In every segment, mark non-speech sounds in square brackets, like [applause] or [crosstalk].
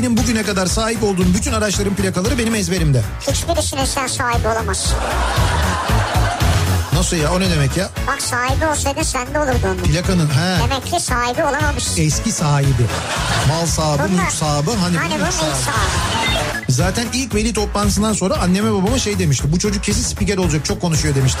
benim bugüne kadar sahip olduğum bütün araçların plakaları benim ezberimde. Hiçbirisine sen sahibi olamazsın. Nasıl ya o ne demek ya? Bak sahibi olsaydı sende olurdu onun. Plakanın he. Demek ki sahibi olamamışsın. Eski sahibi. Mal sahibi, Bunlar- mülk sahibi. Hani, Hani ilk sahibi. sahibi. Zaten ilk veli toplantısından sonra anneme babama şey demişti. Bu çocuk kesin spiker olacak çok konuşuyor demişti.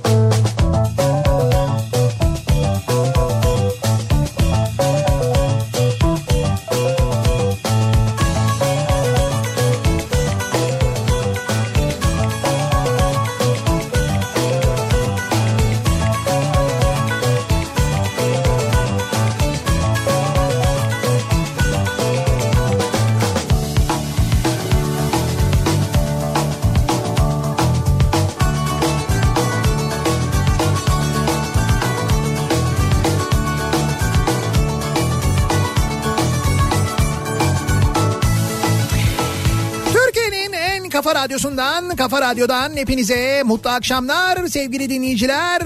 radyosundan, kafa radyodan hepinize mutlu akşamlar sevgili dinleyiciler.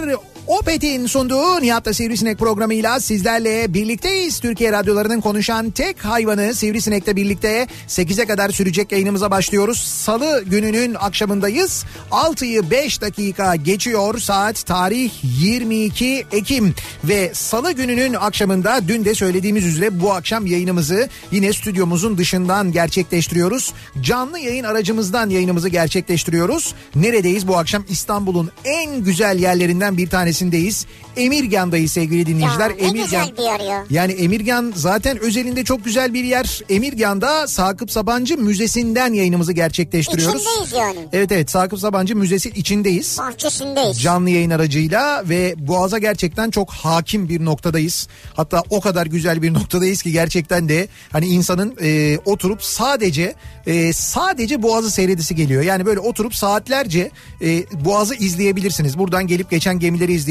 Opet'in sunduğu Nihat'la Sivrisinek programıyla sizlerle birlikteyiz. Türkiye radyolarının konuşan tek hayvanı Sivrisinek'le birlikte 8'e kadar sürecek yayınımıza başlıyoruz. Salı gününün akşamındayız. 6'yı 5 dakika geçiyor saat tarih 22 Ekim ve Salı gününün akşamında dün de söylediğimiz üzere bu akşam yayınımızı yine stüdyomuzun dışından gerçekleştiriyoruz. Canlı yayın aracımızdan yayınımızı gerçekleştiriyoruz. Neredeyiz bu akşam? İstanbul'un en güzel yerlerinden bir tanesindeyiz. Emirgan'dayız sevgili dinleyiciler. Ya, ya. Yani Emirgan zaten özelinde çok güzel bir yer. Emirgan'da Sakıp Sabancı Müzesi'nden yayınımızı gerçekleştiriyoruz. İçindeyiz yani. Evet evet Sakıp Sabancı Müzesi içindeyiz Bahçesindeyiz. canlı yayın aracıyla ve Boğaz'a gerçekten çok hakim bir noktadayız. Hatta o kadar güzel bir [laughs] noktadayız ki gerçekten de hani insanın e, oturup sadece e, sadece Boğaz'ı seyredisi geliyor. Yani böyle oturup saatlerce e, Boğaz'ı izleyebilirsiniz. Buradan gelip geçen gemileri izleyebilirsiniz.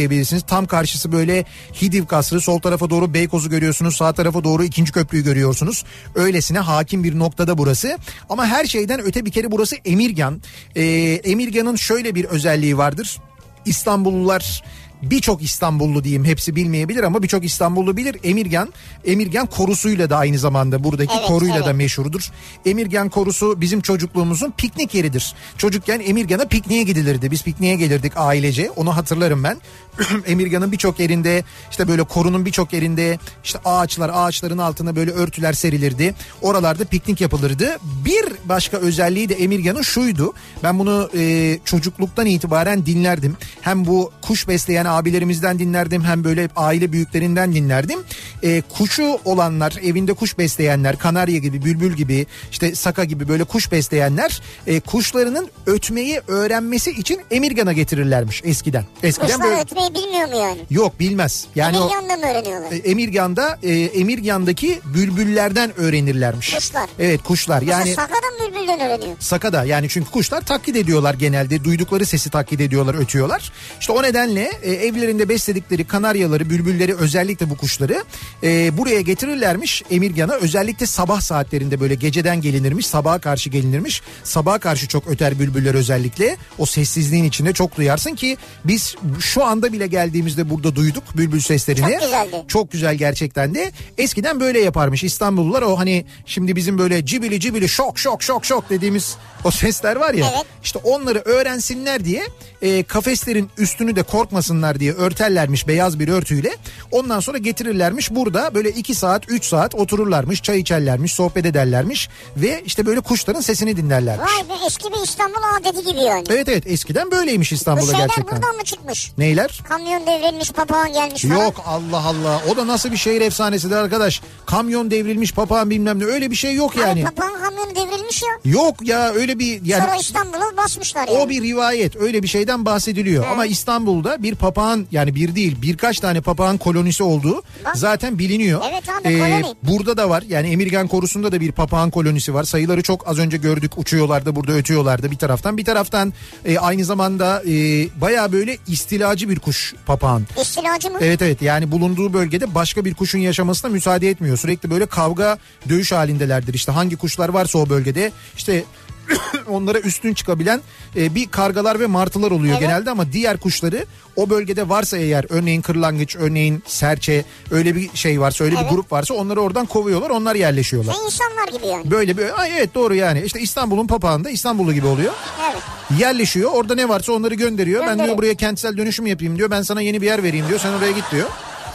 Tam karşısı böyle Hidiv Kasrı, sol tarafa doğru Beykoz'u görüyorsunuz, sağ tarafa doğru ikinci köprüyü görüyorsunuz. Öylesine hakim bir noktada burası. Ama her şeyden öte bir kere burası Emirgan. E, Emirgan'ın şöyle bir özelliği vardır. İstanbullular birçok İstanbullu diyeyim hepsi bilmeyebilir ama birçok İstanbullu bilir. Emirgan, Emirgan korusuyla da aynı zamanda buradaki Evet, koruyla evet. da meşhurdur. Emirgan korusu bizim çocukluğumuzun piknik yeridir. Çocukken Emirgan'a pikniğe gidilirdi. Biz pikniğe gelirdik ailece. Onu hatırlarım ben. [clears throat] Emirgan'ın birçok yerinde işte böyle korunun birçok yerinde işte ağaçlar ağaçların altına böyle örtüler serilirdi. Oralarda piknik yapılırdı. Bir başka özelliği de Emirgan'ın şuydu. Ben bunu e, çocukluktan itibaren dinlerdim. Hem bu kuş besleyen abilerimizden dinlerdim hem böyle aile büyüklerinden dinlerdim. E, kuşu olanlar evinde kuş besleyenler kanarya gibi bülbül gibi işte saka gibi böyle kuş besleyenler e, kuşlarının ötmeyi öğrenmesi için Emirgan'a getirirlermiş eskiden. Eskiden Kuşlar böyle ötmeyi bilmiyor mu yani? yok bilmez. Yani o Milyonda mı öğreniyorlar? e, Emirgan'da e, Emirgan'daki bülbüllerden öğrenirlermiş. Kuşlar. Evet kuşlar. Yani Mesela Saka'dan bülbülden öğreniyor. Sakada yani çünkü kuşlar taklit ediyorlar genelde duydukları sesi taklit ediyorlar ötüyorlar. İşte o nedenle e, evlerinde besledikleri kanaryaları bülbülleri özellikle bu kuşları e, buraya getirirlermiş Emirgan'a özellikle sabah saatlerinde böyle geceden gelinirmiş sabaha karşı gelinirmiş. Sabaha karşı çok öter bülbüller özellikle o sessizliğin içinde çok duyarsın ki biz şu anda bile geldiğimizde burada duyduk bülbül seslerini. Çok güzeldi. Çok güzel gerçekten de. Eskiden böyle yaparmış İstanbullular o hani şimdi bizim böyle cibili cibili şok şok şok şok dediğimiz o sesler var ya. Evet. İşte onları öğrensinler diye e, kafeslerin üstünü de korkmasınlar diye örterlermiş beyaz bir örtüyle. Ondan sonra getirirlermiş burada böyle 2 saat 3 saat otururlarmış çay içerlermiş sohbet ederlermiş ve işte böyle kuşların sesini dinlerlermiş. Vay be eski bir İstanbul adeti gibi yani. Evet evet eskiden böyleymiş Bu İstanbul'da şeyler gerçekten. buradan mı çıkmış? Neyler? Kamyon devrilmiş papağan gelmiş falan. Yok Allah Allah o da nasıl bir şehir efsanesidir arkadaş. Kamyon devrilmiş papağan bilmem ne öyle bir şey yok yani. papağan kamyonu devrilmiş ya. Yok ya öyle bir yani Sonra İstanbul'u basmışlar yani. o bir rivayet öyle bir şeyden bahsediliyor. Ama İstanbul'da bir papağan yani bir değil birkaç tane papağan kolonisi olduğu Bak. zaten biliniyor. Ee, Evet abi, koloni. burada da var yani Emirgan Korusu'nda da bir papağan kolonisi var. Sayıları çok az önce gördük uçuyorlardı burada ötüyorlardı bir taraftan. Bir taraftan e, aynı zamanda e, baya böyle istilacı bir kuş papağan. İstilacı mı? Evet evet yani bulunduğu bölgede başka bir kuşun yaşamasına müsaade etmiyor. Sürekli böyle kavga dövüş halindelerdir. İşte hangi kuşlar varsa o bölgede işte [coughs] onlara üstün çıkabilen e, bir kargalar ve martılar oluyor Evet. genelde ama diğer kuşları o bölgede varsa eğer örneğin kırlangıç, örneğin serçe öyle bir şey varsa öyle Evet. bir grup varsa onları oradan kovuyorlar onlar yerleşiyorlar. E, insanlar gibi yani. Böyle bir ay evet doğru yani işte İstanbul'un papağanı da İstanbullu gibi oluyor. Evet. Yerleşiyor orada ne varsa onları gönderiyor. Ben diyor buraya kentsel dönüşüm yapayım diyor. Ben sana yeni bir yer vereyim diyor. Sen oraya git diyor.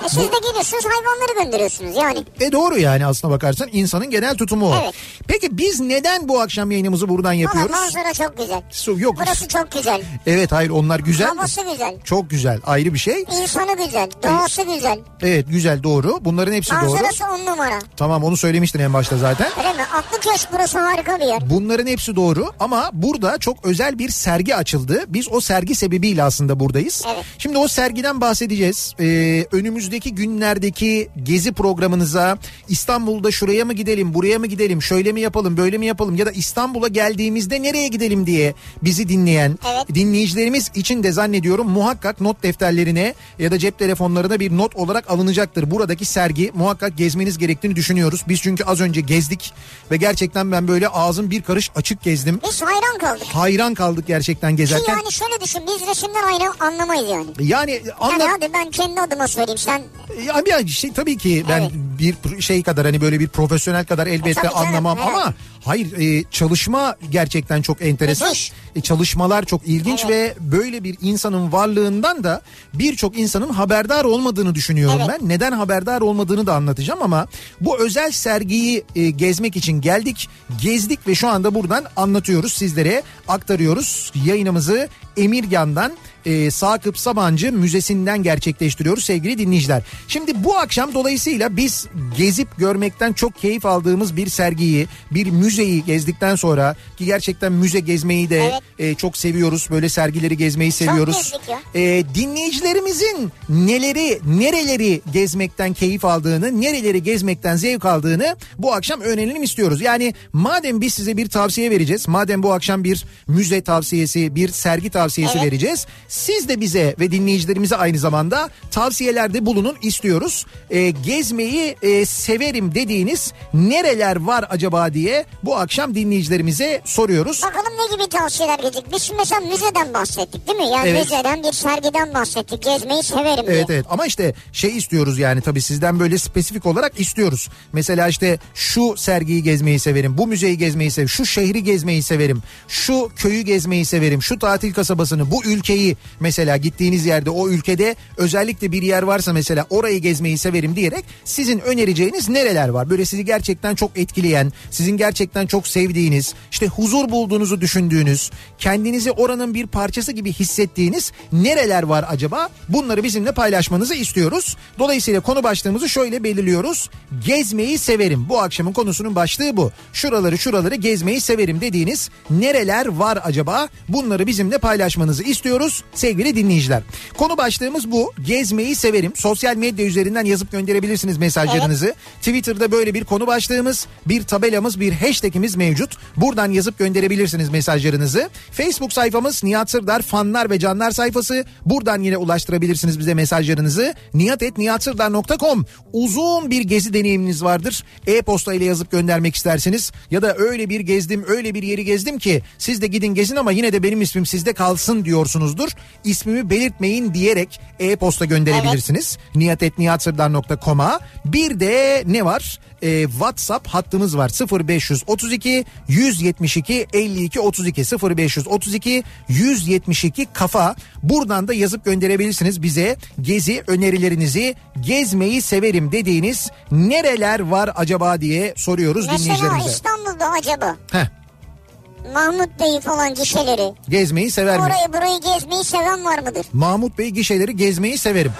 E siz de gidiyorsunuz hayvanları gönderiyorsunuz yani. E doğru yani aslına bakarsan insanın genel tutumu o. Evet. Peki biz neden bu akşam yayınımızı buradan Valla yapıyoruz? manzara çok güzel. Su yok. Burası çok güzel. Evet hayır onlar güzel. Havası güzel. Çok güzel ayrı bir şey. İnsanı güzel. Doğası güzel. Evet güzel doğru. Bunların hepsi doğru. Manzarası on numara. Tamam onu söylemiştin en başta zaten. Öyle mi? Aklı köşk burası harika bir yer. Bunların hepsi doğru ama burada çok özel bir sergi açıldı. Biz o sergi sebebiyle aslında buradayız. Evet. Şimdi o sergiden bahsedeceğiz. Ee, önümüzdeki günlerdeki gezi programınıza İstanbul'da şuraya mı gidelim, buraya mı gidelim, şöyle mi yapalım, böyle mi yapalım ya da İstanbul'a geldiğimizde nereye gidelim diye bizi dinleyen Evet. dinleyicilerimiz için de zannediyorum muhakkak not defterlerine ya da cep telefonlarına bir not olarak alınacaktır. Buradaki sergi muhakkak gezmeniz gerektiğini düşünüyoruz. Biz çünkü az önce gezdik ve gerçekten ben böyle ağzım bir karış açık gezdim. Biz hayran kaldık. Hayran kaldık gerçekten Ki gezerken. yani şöyle düşün biz resimden aynı anlamayız yani. Yani Yani anla hadi ben kendi adıma söyleyeyim sen ya bir şey tabii ki ben Evet. bir şey kadar hani böyle bir profesyonel kadar elbette tabii canım, anlamam evet. ama hayır e, çalışma gerçekten çok enteresan. Müthiş. E, çalışmalar çok ilginç Evet. ve böyle bir insanın varlığından da birçok insanın haberdar olmadığını düşünüyorum Evet. ben. Neden haberdar olmadığını da anlatacağım ama bu özel sergiyi e, gezmek için geldik, gezdik ve şu anda buradan anlatıyoruz sizlere, aktarıyoruz. Yayınımızı Emirgan'dan e, Sakıp Sabancı Müzesi'nden gerçekleştiriyoruz sevgili dinleyiciler. Şimdi bu akşam dolayısıyla biz gezip görmekten çok keyif aldığımız bir sergiyi, bir müzeyi gezdikten sonra ki gerçekten müze gezmeyi de Evet. e, çok seviyoruz. Böyle sergileri gezmeyi seviyoruz. gezdik ya. E, dinleyicilerimizin neleri, nereleri gezmekten keyif aldığını, nereleri gezmekten zevk aldığını bu akşam öğrenelim istiyoruz. Yani madem biz size bir tavsiye vereceğiz, madem bu akşam bir müze tavsiyesi, bir sergi tavsiyesi Evet. vereceğiz. Siz de bize ve dinleyicilerimize aynı zamanda tavsiyelerde bulunun istiyoruz. E, gezmeyi e, severim dediğiniz nereler var acaba diye bu akşam dinleyicilerimize soruyoruz. bakalım ne gibi tavsiyeler gelecek. Biz şimdi mesela müzeden bahsettik değil mi? Yani Evet. müzeden bir sergiden bahsettik. Gezmeyi severim diye. Evet evet ama işte şey istiyoruz yani tabii sizden böyle spesifik olarak istiyoruz. Mesela işte şu sergiyi gezmeyi severim, bu müzeyi gezmeyi severim, şu şehri gezmeyi severim, şu köyü gezmeyi severim, şu tatil kasabasını, bu ülkeyi mesela gittiğiniz yerde o ülkede özellikle bir yer varsa mesela orayı gezmeyi severim diyerek sizin önereceğiniz nereler var? Böyle sizi gerçekten çok etkileyen, sizin gerçekten çok sevdiğiniz, işte huzur bulduğunuzu düşündüğünüz, kendinizi oranın bir parçası gibi hissettiğiniz nereler var acaba? Bunları bizimle paylaşmanızı istiyoruz. Dolayısıyla konu başlığımızı şöyle belirliyoruz. Gezmeyi severim. Bu akşamın konusunun başlığı bu. Şuraları şuraları gezmeyi severim dediğiniz nereler var acaba? Bunları bizimle paylaşmanızı istiyoruz sevgili dinleyiciler. Konu başlığımız bu. Gezmeyi severim. Sosyal medya üzerinden yazıp gönderebilirsiniz mesajlarınızı. Twitter'da böyle bir konu başlığımız, bir tabelamız, bir hashtagimiz mevcut. Buradan yazıp gönderebilirsiniz mesajlarınızı. Facebook sayfamız Nihat Sırdar fanlar ve canlar sayfası. Buradan yine ulaştırabilirsiniz bize mesajlarınızı. nihatetnihatsırdar.com Uzun bir gezi deneyiminiz vardır. E-posta ile yazıp göndermek isterseniz ya da öyle bir gezdim, öyle bir yeri gezdim ki siz de gidin gezin ama yine de benim ismim sizde kalsın diyorsunuzdur. İsmimi belirtmeyin diyerek e-posta gönderebilirsiniz. nihatetnihatsırdar.com'a bir Bir de ne var? Ee, WhatsApp hattımız var 0532 172 52 32 0532 172 kafa. Buradan da yazıp gönderebilirsiniz bize gezi önerilerinizi. Gezmeyi severim dediğiniz nereler var acaba diye soruyoruz Mesela dinleyicilerimize. İstanbul'da acaba Heh, Mahmut Bey falan gişeleri. gezmeyi sever mi? Orayı burayı gezmeyi seven var mıdır? Mahmut Bey gişeleri gezmeyi severim.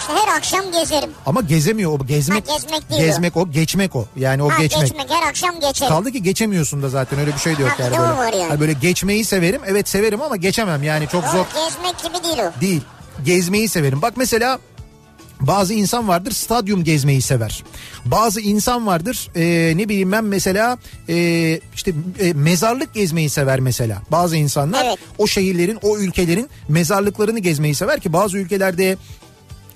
İşte her akşam gezerim. Ama gezemiyor o gezmek. Ha, gezmek değil o. gezmek o. geçmek o. Yani o ha, geçmek. geçmek. her akşam geçerim. Kaldı ki geçemiyorsun da zaten öyle bir şey de yok Ha, yani o böyle. var yani. Hani böyle geçmeyi severim. Evet severim ama geçemem yani çok zor O gezmek gibi değil o. değil. Gezmeyi severim. Bak mesela bazı insan vardır stadyum gezmeyi sever. Bazı insan vardır e, ne bileyim ben mesela e, işte e, mezarlık gezmeyi sever mesela. Bazı insanlar Evet. o şehirlerin o ülkelerin mezarlıklarını gezmeyi sever ki bazı ülkelerde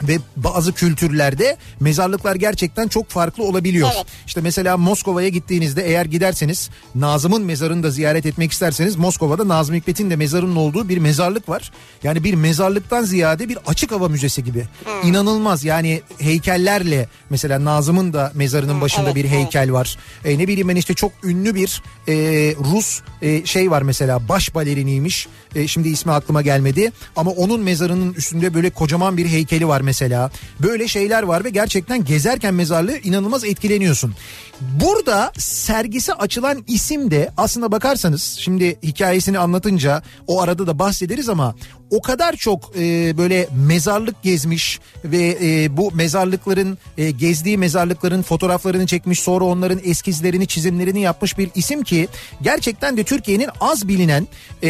ve bazı kültürlerde mezarlıklar gerçekten çok farklı olabiliyor. Evet. İşte mesela Moskova'ya gittiğinizde eğer giderseniz Nazım'ın mezarını da ziyaret etmek isterseniz Moskova'da Nazım Hikmet'in de mezarının olduğu bir mezarlık var. Yani bir mezarlıktan ziyade bir açık hava müzesi gibi. İnanılmaz yani heykellerle mesela Nazım'ın da mezarının başında evet, bir evet. heykel var. E, ne bileyim ben işte çok ünlü bir e, Rus e, şey var mesela baş baleriniymiş. E, şimdi ismi aklıma gelmedi ama onun mezarının üstünde böyle kocaman bir heykeli var mesela. Böyle şeyler var ve gerçekten gezerken mezarlığı inanılmaz etkileniyorsun. Burada sergisi açılan isim de aslında bakarsanız şimdi hikayesini anlatınca o arada da bahsederiz ama o kadar çok e, böyle mezarlık gezmiş ve e, bu mezarlıkların e, gezdiği mezarlıkların fotoğraflarını çekmiş sonra onların eskizlerini çizimlerini yapmış bir isim ki gerçekten de Türkiye'nin az bilinen e,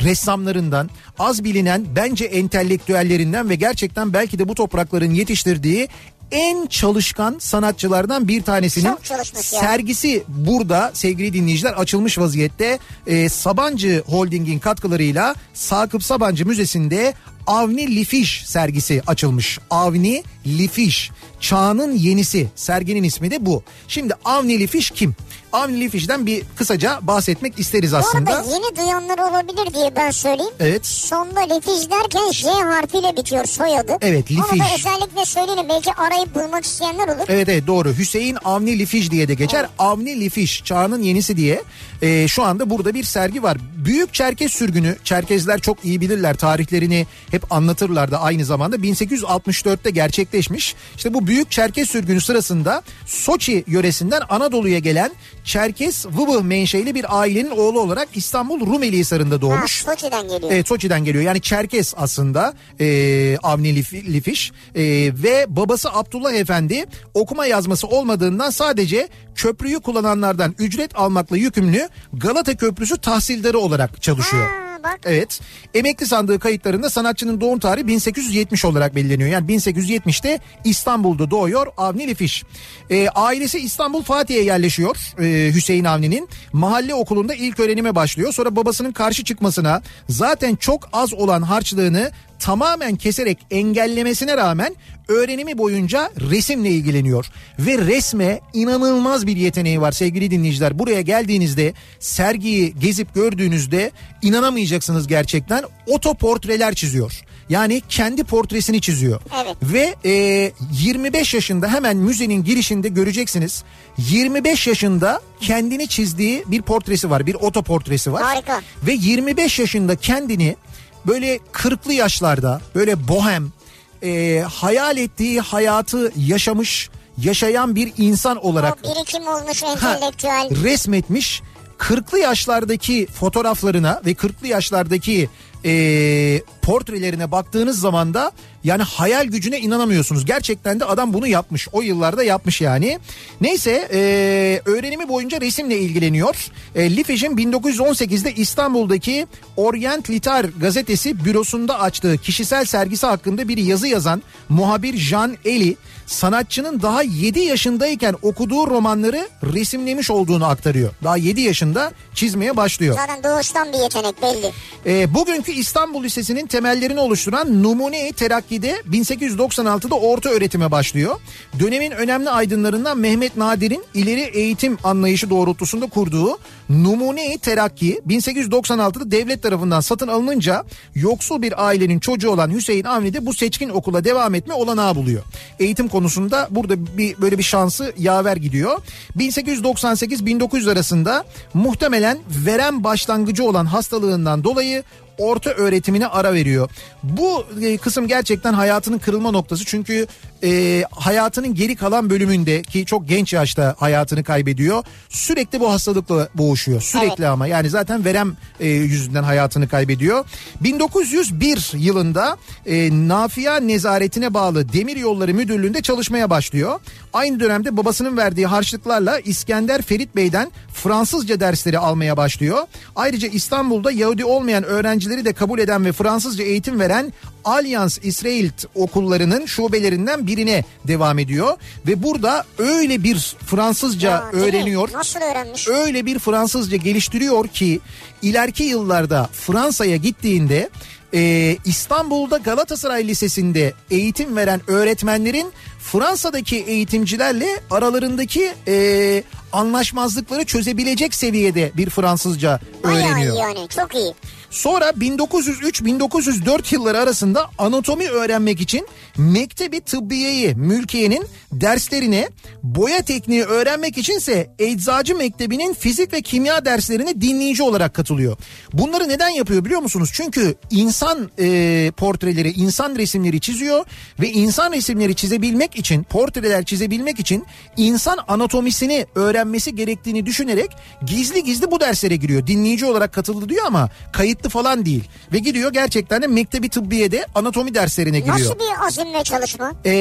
ressamlarından az bilinen bence entelektüellerinden ve gerçekten belki de bu toprakların yetiştirdiği en çalışkan sanatçılardan bir tanesinin sergisi burada sevgili dinleyiciler açılmış vaziyette. Ee, Sabancı Holding'in katkılarıyla Sakıp Sabancı Müzesi'nde Avni Lifiş sergisi açılmış. Avni Lifiş. Çağının yenisi. Serginin ismi de bu. Şimdi Avni Lifiş kim? Avni Lifiş'ten bir kısaca bahsetmek isteriz Bu aslında. arada yeni duyanlar olabilir diye ben söyleyeyim. Evet. Sonda Lifiş derken J harfiyle bitiyor soyadı. Evet, Onu da Lifiş. özellikle söyleyelim. Belki arayıp bulmak isteyenler olur. Evet evet doğru. Hüseyin Avni Lifiş diye de geçer. Avni Lifiş çağının yenisi diye e, şu anda burada bir sergi var. Büyük Çerkez sürgünü Çerkezler çok iyi bilirler tarihlerini hep anlatırlar da aynı zamanda 1864'te gerçekleşmiş. İşte bu Büyük Çerkez sürgünü sırasında Soçi yöresinden Anadolu'ya gelen Çerkez Vıvı menşeli bir ailenin oğlu olarak İstanbul Rumeli Hisarı'nda Ha, doğmuş. Soçi'den geliyor. Evet Soçi'den geliyor. Yani Çerkes aslında e, Avni Lif- Lifiş E, ve babası Abdullah Efendi okuma yazması olmadığından sadece köprüyü kullananlardan ücret almakla yükümlü Galata Köprüsü tahsildarı olarak çalışıyor. Ha, bak. Evet. Emekli sandığı kayıtlarında sanatçının doğum tarihi 1870 olarak belirleniyor. Yani 1870'te İstanbul'da doğuyor Avni Lifiş. Ee, ailesi İstanbul Fatih'e yerleşiyor ee, Hüseyin Avni'nin. Mahalle okulunda ilk öğrenime başlıyor. Sonra babasının karşı çıkmasına zaten çok az olan harçlığını tamamen keserek engellemesine rağmen öğrenimi boyunca resimle ilgileniyor. Ve resme inanılmaz bir yeteneği var sevgili dinleyiciler. Buraya geldiğinizde sergiyi gezip gördüğünüzde inanamayacaksınız gerçekten. Otoportreler çiziyor. Yani kendi portresini çiziyor. Evet. Ve e, 25 yaşında hemen müzenin girişinde göreceksiniz. 25 yaşında kendini çizdiği bir portresi var. Bir otoportresi var. Harika. Ve 25 yaşında kendini böyle kırklı yaşlarda böyle bohem e, hayal ettiği hayatı yaşamış yaşayan bir insan olarak O birikim olmuş Ha, entelektüel. resmetmiş. 40'lı yaşlardaki fotoğraflarına ve 40'lı yaşlardaki e, portrelerine baktığınız zaman da yani hayal gücüne inanamıyorsunuz. Gerçekten de adam bunu yapmış. O yıllarda yapmış yani. Neyse e, öğrenimi boyunca resimle ilgileniyor. E, Lifeş'in 1918'de İstanbul'daki Orient Litar gazetesi bürosunda açtığı kişisel sergisi hakkında bir yazı yazan muhabir Jean Eli sanatçının daha 7 yaşındayken okuduğu romanları resimlemiş olduğunu aktarıyor. Daha 7 yaşında çizmeye başlıyor. Zaten doğuştan bir yetenek belli. E, bugünkü İstanbul Lisesi'nin temellerini oluşturan Numune Terakki'de 1896'da orta öğretime başlıyor. Dönemin önemli aydınlarından Mehmet Nadir'in ileri eğitim anlayışı doğrultusunda kurduğu Numune Terakki 1896'da devlet tarafından satın alınınca yoksul bir ailenin çocuğu olan Hüseyin Avni de bu seçkin okula devam etme olanağı buluyor. Eğitim konusunda burada bir böyle bir şansı yaver gidiyor. 1898-1900 arasında muhtemelen verem başlangıcı olan hastalığından dolayı orta öğretimine ara veriyor. Bu e, kısım gerçekten hayatının kırılma noktası çünkü e, hayatının geri kalan bölümünde ki çok genç yaşta hayatını kaybediyor. Sürekli bu hastalıkla boğuşuyor. Sürekli Evet. ama yani zaten verem e, yüzünden hayatını kaybediyor. 1901 yılında e, Nafia Nezaretine bağlı Demir Yolları Müdürlüğü'nde çalışmaya başlıyor. Aynı dönemde babasının verdiği harçlıklarla İskender Ferit Bey'den Fransızca dersleri almaya başlıyor. Ayrıca İstanbul'da Yahudi olmayan öğrencileri de kabul eden ve Fransızca eğitim veren Alyans İsrail okullarının şubelerinden birine devam ediyor. Ve burada öyle bir Fransızca Ya, mi? öğreniyor. Nasıl öğrenmiş? Öyle bir Fransızca geliştiriyor ki ileriki yıllarda Fransa'ya gittiğinde e, İstanbul'da Galatasaray Lisesi'nde eğitim veren öğretmenlerin Fransa'daki eğitimcilerle aralarındaki e, anlaşmazlıkları çözebilecek seviyede bir Fransızca Bayağı öğreniyor. iyi yani çok iyi. Sonra 1903-1904 yılları arasında anatomi öğrenmek için Mektebi Tıbbiye'yi Mülkiye'nin derslerine, boya tekniği öğrenmek içinse Eczacı Mektebi'nin fizik ve kimya derslerine dinleyici olarak katılıyor. Bunları neden yapıyor biliyor musunuz? Çünkü insan e, portreleri, insan resimleri çiziyor ve insan resimleri çizebilmek için, portreler çizebilmek için insan anatomisini öğrenmesi gerektiğini düşünerek gizli gizli bu derslere giriyor. Dinleyici olarak katıldı diyor ama kayıtlı falan değil. Ve gidiyor gerçekten de Mektebi Tıbbiye'de anatomi derslerine giriyor Nasıl bir azim ve çalışma? e,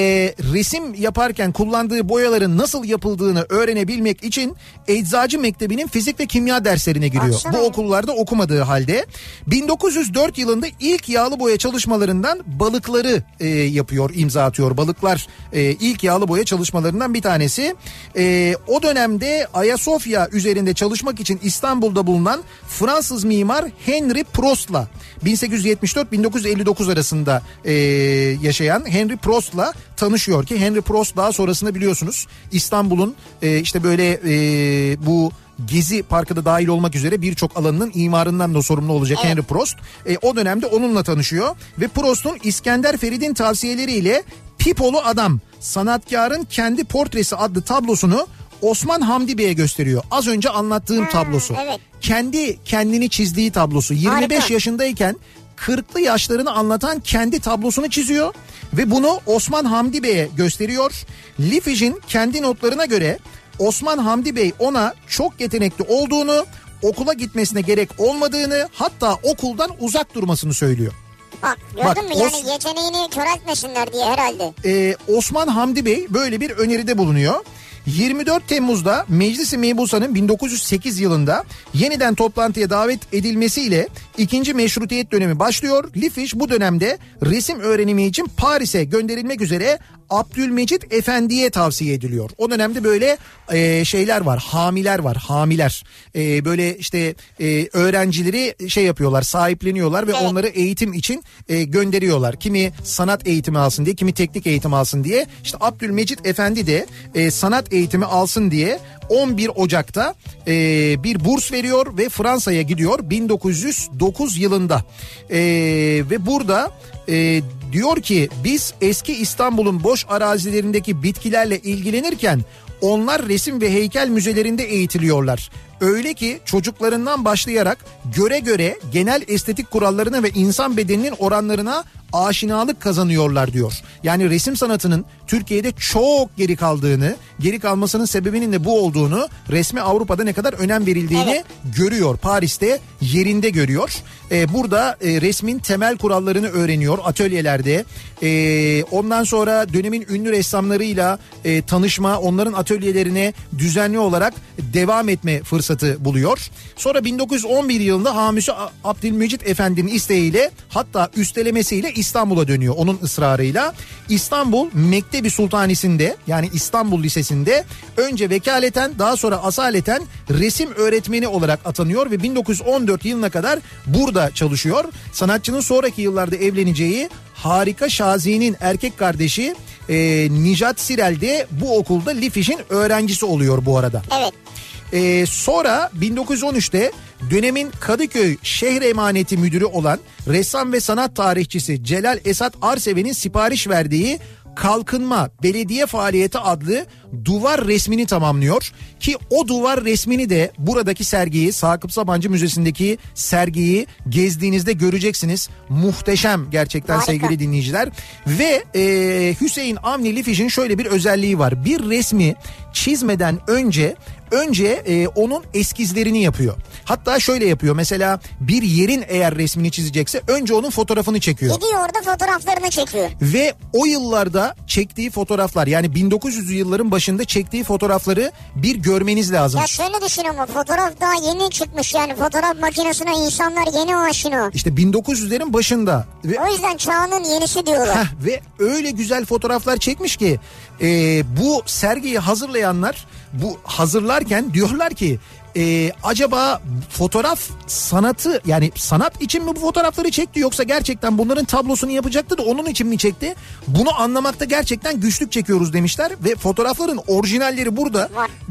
resim yaparken kullandığı boyaların nasıl yapıldığını öğrenebilmek için Eczacı Mektebi'nin fizik ve kimya derslerine giriyor. Baksana Bu okullarda okumadığı halde 1904 yılında ilk yağlı boya çalışmalarından balıkları e, yapıyor, imza atıyor. Balıklar e, ilk yağlı boya çalışmalarından bir tanesi. E, o dönemde Ayasofya üzerinde çalışmak için İstanbul'da bulunan Fransız mimar Henry Prost'la 1874-1959 arasında e, yaşayan Henry Prost'la tanışıyor ki Henry Prost daha sonrasında biliyorsunuz İstanbul'un e, işte böyle e, bu Gezi Parkı da dahil olmak üzere birçok alanının imarından da sorumlu olacak Evet. Henry Prost. E, o dönemde onunla tanışıyor ve Prost'un İskender Ferid'in tavsiyeleriyle Pipolu Adam sanatkarın kendi portresi adlı tablosunu Osman Hamdi Bey'e gösteriyor. Az önce anlattığım Ha, tablosu. evet. Kendi kendini çizdiği tablosu. 25 Harika. yaşındayken 40'lı yaşlarını anlatan kendi tablosunu çiziyor ve bunu Osman Hamdi Bey'e gösteriyor. Lifij'in kendi notlarına göre Osman Hamdi Bey ona çok yetenekli olduğunu, okula gitmesine gerek olmadığını, hatta okuldan uzak durmasını söylüyor. Bak gördün Bak, mü yani Os- yeteneğini köreltmesinler diye herhalde. Ee, Osman Hamdi Bey böyle bir öneride bulunuyor. 24 Temmuz'da Meclisi Mebusa'nın 1908 yılında yeniden toplantıya davet edilmesiyle ikinci meşrutiyet dönemi başlıyor. Lifiş bu dönemde resim öğrenimi için Paris'e gönderilmek üzere Abdülmecit Efendi'ye tavsiye ediliyor. O dönemde böyle e, şeyler var, hamiler var, hamiler. E, böyle işte e, öğrencileri şey yapıyorlar, sahipleniyorlar ve Evet. onları eğitim için e, gönderiyorlar. Kimi sanat eğitimi alsın diye, kimi teknik eğitim alsın diye. İşte Abdülmecit Efendi de e, sanat eğitimi alsın diye 11 Ocak'ta e, bir burs veriyor ve Fransa'ya gidiyor 1909 yılında. E, ve burada e, diyor ki biz eski İstanbul'un boş arazilerindeki bitkilerle ilgilenirken onlar resim ve heykel müzelerinde eğitiliyorlar. Öyle ki çocuklarından başlayarak göre göre genel estetik kurallarına ve insan bedeninin oranlarına aşinalık kazanıyorlar diyor. Yani resim sanatının Türkiye'de çok geri kaldığını, geri kalmasının sebebinin de bu olduğunu, resme Avrupa'da ne kadar önem verildiğini Evet. görüyor. Paris'te yerinde görüyor. Ee, burada e, resmin temel kurallarını öğreniyor atölyelerde. Ee, ondan sonra dönemin ünlü ressamlarıyla e, tanışma, onların atölyelerine düzenli olarak devam etme fırsatı buluyor. Sonra 1911 yılında Hamisi Abdülmecit Efendi'nin isteğiyle hatta üstelemesiyle İstanbul'a dönüyor onun ısrarıyla. İstanbul Mektebi Sultanisi'nde yani İstanbul Lisesi'nde önce vekaleten daha sonra asaleten resim öğretmeni olarak atanıyor ve 1914 yılına kadar burada çalışıyor. Sanatçının sonraki yıllarda evleneceği Harika Şazi'nin erkek kardeşi e, Nijat Sirel de bu okulda Lifiş'in öğrencisi oluyor bu arada. Evet. Ee, sonra 1913'te dönemin Kadıköy şehir emaneti müdürü olan ressam ve sanat tarihçisi Celal Esat Arseven'in sipariş verdiği Kalkınma Belediye Faaliyeti adlı duvar resmini tamamlıyor ki o duvar resmini de buradaki sergiyi Sakıp Sabancı Müzesi'ndeki sergiyi gezdiğinizde göreceksiniz. Muhteşem gerçekten Harika. sevgili dinleyiciler ve e, Hüseyin Avni Lifiş'in şöyle bir özelliği var. Bir resmi çizmeden önce önce e, onun eskizlerini yapıyor. Hatta şöyle yapıyor mesela bir yerin eğer resmini çizecekse önce onun fotoğrafını çekiyor. Gidiyor orada fotoğraflarını çekiyor. Ve o yıllarda çektiği fotoğraflar yani 1900'lü yılların başında çektiği fotoğrafları bir görmeniz lazım. Ya şöyle düşün ama fotoğraf daha yeni çıkmış yani fotoğraf makinesine insanlar yeni aşina. İşte 1900'lerin başında ve O yüzden çağının yenisi diyorlar. Heh, ve öyle güzel fotoğraflar çekmiş ki e, bu sergiyi hazırlayanlar bu hazırlarken diyorlar ki e, acaba fotoğraf sanatı yani sanat için mi bu fotoğrafları çekti yoksa gerçekten bunların tablosunu yapacaktı da onun için mi çekti? Bunu anlamakta gerçekten güçlük çekiyoruz demişler ve fotoğrafların orijinalleri burada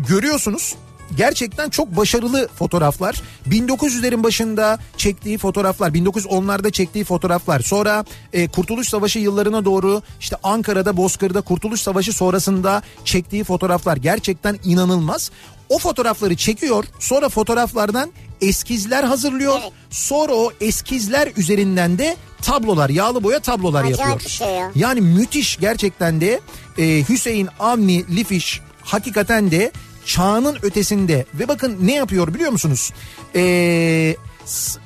görüyorsunuz. Gerçekten çok başarılı fotoğraflar. 1900'lerin başında çektiği fotoğraflar, 1910'larda çektiği fotoğraflar. Sonra e, Kurtuluş Savaşı yıllarına doğru işte Ankara'da, Bozkır'da Kurtuluş Savaşı sonrasında çektiği fotoğraflar gerçekten inanılmaz. O fotoğrafları çekiyor. Sonra fotoğraflardan eskizler hazırlıyor. Evet. Sonra o eskizler üzerinden de tablolar, yağlı boya tablolar Acayip yapıyor. şey ya. Yani müthiş gerçekten de e, Hüseyin Avni Lifiş hakikaten de çağının ötesinde ve bakın ne yapıyor biliyor musunuz? E, s-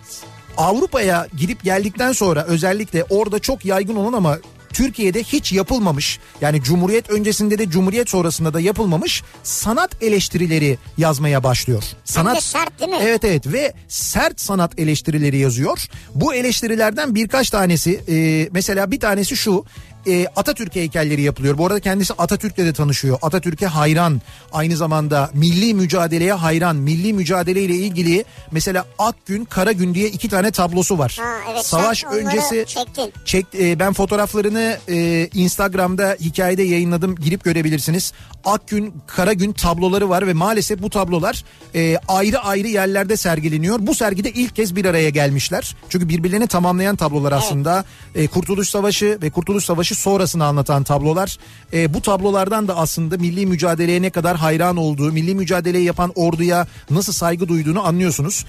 Avrupa'ya gidip geldikten sonra özellikle orada çok yaygın olan ama Türkiye'de hiç yapılmamış yani Cumhuriyet öncesinde de Cumhuriyet sonrasında da yapılmamış sanat eleştirileri yazmaya başlıyor. Sanat de sert değil mi? Evet evet ve sert sanat eleştirileri yazıyor. Bu eleştirilerden birkaç tanesi e, mesela bir tanesi şu e, Atatürk heykelleri yapılıyor. Bu arada kendisi Atatürk'le de tanışıyor. Atatürk'e hayran. Aynı zamanda milli mücadeleye hayran. Milli mücadeleyle ilgili mesela Akgün, Karagün diye iki tane tablosu var. Ha, evet, Savaş öncesi çektin. Çek, e, ben fotoğraflarını e, Instagram'da hikayede yayınladım. Girip görebilirsiniz. Akgün, Karagün tabloları var ve maalesef bu tablolar e, ayrı ayrı yerlerde sergileniyor. Bu sergide ilk kez bir araya gelmişler. Çünkü birbirlerini tamamlayan tablolar aslında. E, Kurtuluş Savaşı ve Kurtuluş Savaşı sonrasını anlatan tablolar. E, bu tablolardan da aslında milli mücadeleye ne kadar hayran olduğu, milli mücadeleyi yapan orduya nasıl saygı duyduğunu anlıyorsunuz.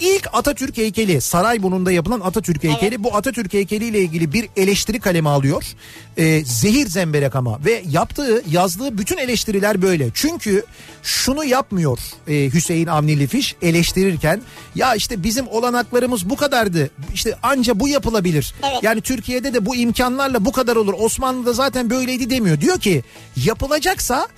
İlk Atatürk heykeli Sarayburnu'nda yapılan Atatürk heykeli bu Atatürk heykeliyle ilgili bir eleştiri kalemi alıyor. Ee, zehir zemberek ama ve yaptığı yazdığı bütün eleştiriler böyle. Çünkü şunu yapmıyor e, Hüseyin Avni Lifiş eleştirirken ya işte bizim olanaklarımız bu kadardı işte anca bu yapılabilir. Evet. Yani Türkiye'de de bu imkanlarla bu kadar olur Osmanlı'da zaten böyleydi demiyor. Diyor ki yapılacaksa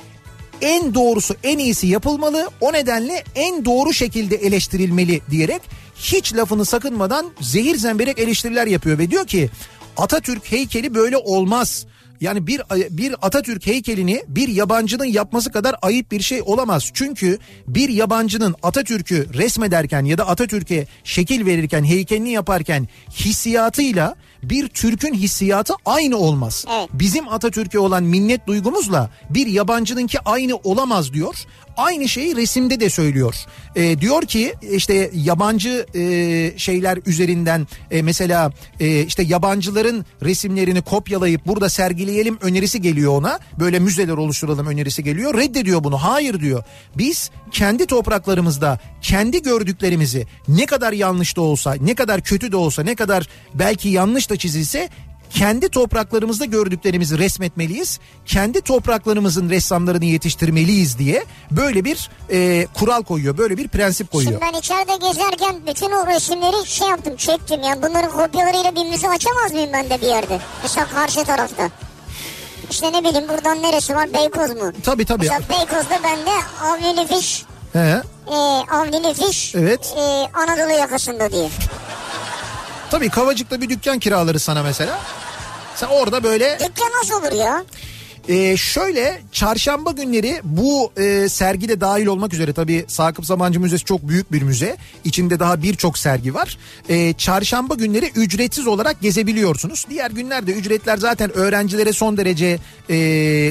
en doğrusu en iyisi yapılmalı o nedenle en doğru şekilde eleştirilmeli diyerek hiç lafını sakınmadan zehir zemberek eleştiriler yapıyor ve diyor ki Atatürk heykeli böyle olmaz. Yani bir bir Atatürk heykelini bir yabancının yapması kadar ayıp bir şey olamaz. Çünkü bir yabancının Atatürk'ü resmederken ya da Atatürk'e şekil verirken, heykelini yaparken hissiyatıyla bir Türk'ün hissiyatı aynı olmaz. Evet. Bizim Atatürk'e olan minnet duygumuzla bir yabancınınki aynı olamaz diyor. Aynı şeyi resimde de söylüyor. Ee, diyor ki işte yabancı e, şeyler üzerinden e, mesela e, işte yabancıların resimlerini kopyalayıp burada sergileyelim önerisi geliyor ona. Böyle müzeler oluşturalım önerisi geliyor. Reddediyor bunu. Hayır diyor. Biz kendi topraklarımızda kendi gördüklerimizi ne kadar yanlış da olsa, ne kadar kötü de olsa, ne kadar belki yanlış da çizilse kendi topraklarımızda gördüklerimizi resmetmeliyiz. Kendi topraklarımızın ressamlarını yetiştirmeliyiz diye böyle bir e, kural koyuyor. Böyle bir prensip koyuyor. Şimdi ben içeride gezerken bütün o resimleri şey yaptım çektim ya. Bunların kopyalarıyla bir müze açamaz mıyım ben de bir yerde? Mesela karşı tarafta. İşte ne bileyim buradan neresi var Beykoz mu? Tabii tabii. Mesela Beykoz'da bende Avni Fiş, He, e, Avni Fiş Evet. e, Anadolu yakasında diye. tabii Kavacık'ta bir dükkan kiraları sana mesela. Sen orada böyle Dükkan nasıl olur ya? Ee, şöyle çarşamba günleri bu e, sergide dahil olmak üzere tabii Sakıp Sabancı Müzesi çok büyük bir müze. İçinde daha birçok sergi var. Ee, çarşamba günleri ücretsiz olarak gezebiliyorsunuz. Diğer günlerde ücretler zaten öğrencilere son derece e,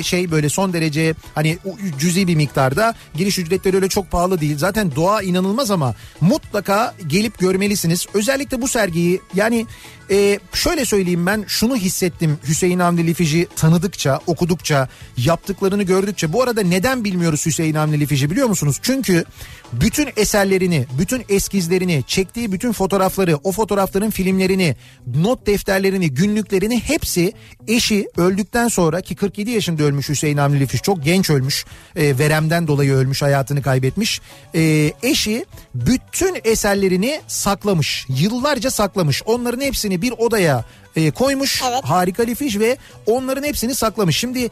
şey böyle son derece hani cüzi bir miktarda. Giriş ücretleri öyle çok pahalı değil. Zaten doğa inanılmaz ama mutlaka gelip görmelisiniz. Özellikle bu sergiyi yani ee, şöyle söyleyeyim ben şunu hissettim Hüseyin Avni Lifiji tanıdıkça, okudukça, yaptıklarını gördükçe. Bu arada neden bilmiyoruz Hüseyin Avni Lifiji biliyor musunuz? Çünkü bütün eserlerini, bütün eskizlerini, çektiği bütün fotoğrafları, o fotoğrafların filmlerini, not defterlerini, günlüklerini hepsi eşi öldükten sonra ki 47 yaşında ölmüş Hüseyin Avni Lifiş çok genç ölmüş. E, veremden dolayı ölmüş, hayatını kaybetmiş. E, eşi bütün eserlerini saklamış. Yıllarca saklamış. Onların hepsini bir odaya e, koymuş. Evet. Harika Lifiş ve onların hepsini saklamış. Şimdi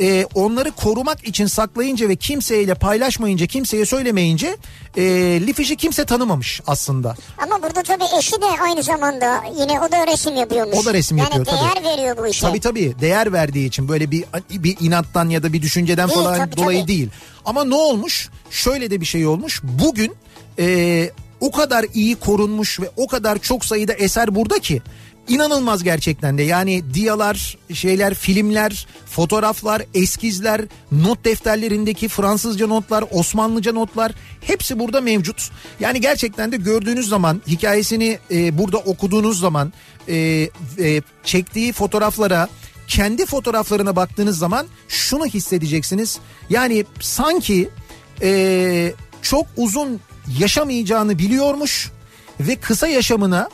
e, onları korumak için saklayınca ve kimseyle paylaşmayınca, kimseye söylemeyince e, Lifiş'i kimse tanımamış aslında. Ama burada tabii eşi de aynı zamanda yine o da resim yapıyormuş. O da resim yani yapıyor, değer tabii. veriyor bu işe. Tabii tabii değer verdiği için böyle bir bir inattan ya da bir düşünceden Değil, falan tabii, dolayı tabii. değil. Ama ne olmuş? Şöyle de bir şey olmuş. Bugün e, o kadar iyi korunmuş ve o kadar çok sayıda eser burada ki inanılmaz gerçekten de. Yani diyalar, şeyler, filmler, fotoğraflar, eskizler, not defterlerindeki Fransızca notlar, Osmanlıca notlar hepsi burada mevcut. Yani gerçekten de gördüğünüz zaman hikayesini e, burada okuduğunuz zaman e, e, çektiği fotoğraflara kendi fotoğraflarına baktığınız zaman şunu hissedeceksiniz. Yani sanki e, çok uzun yaşamayacağını biliyormuş ve kısa yaşamına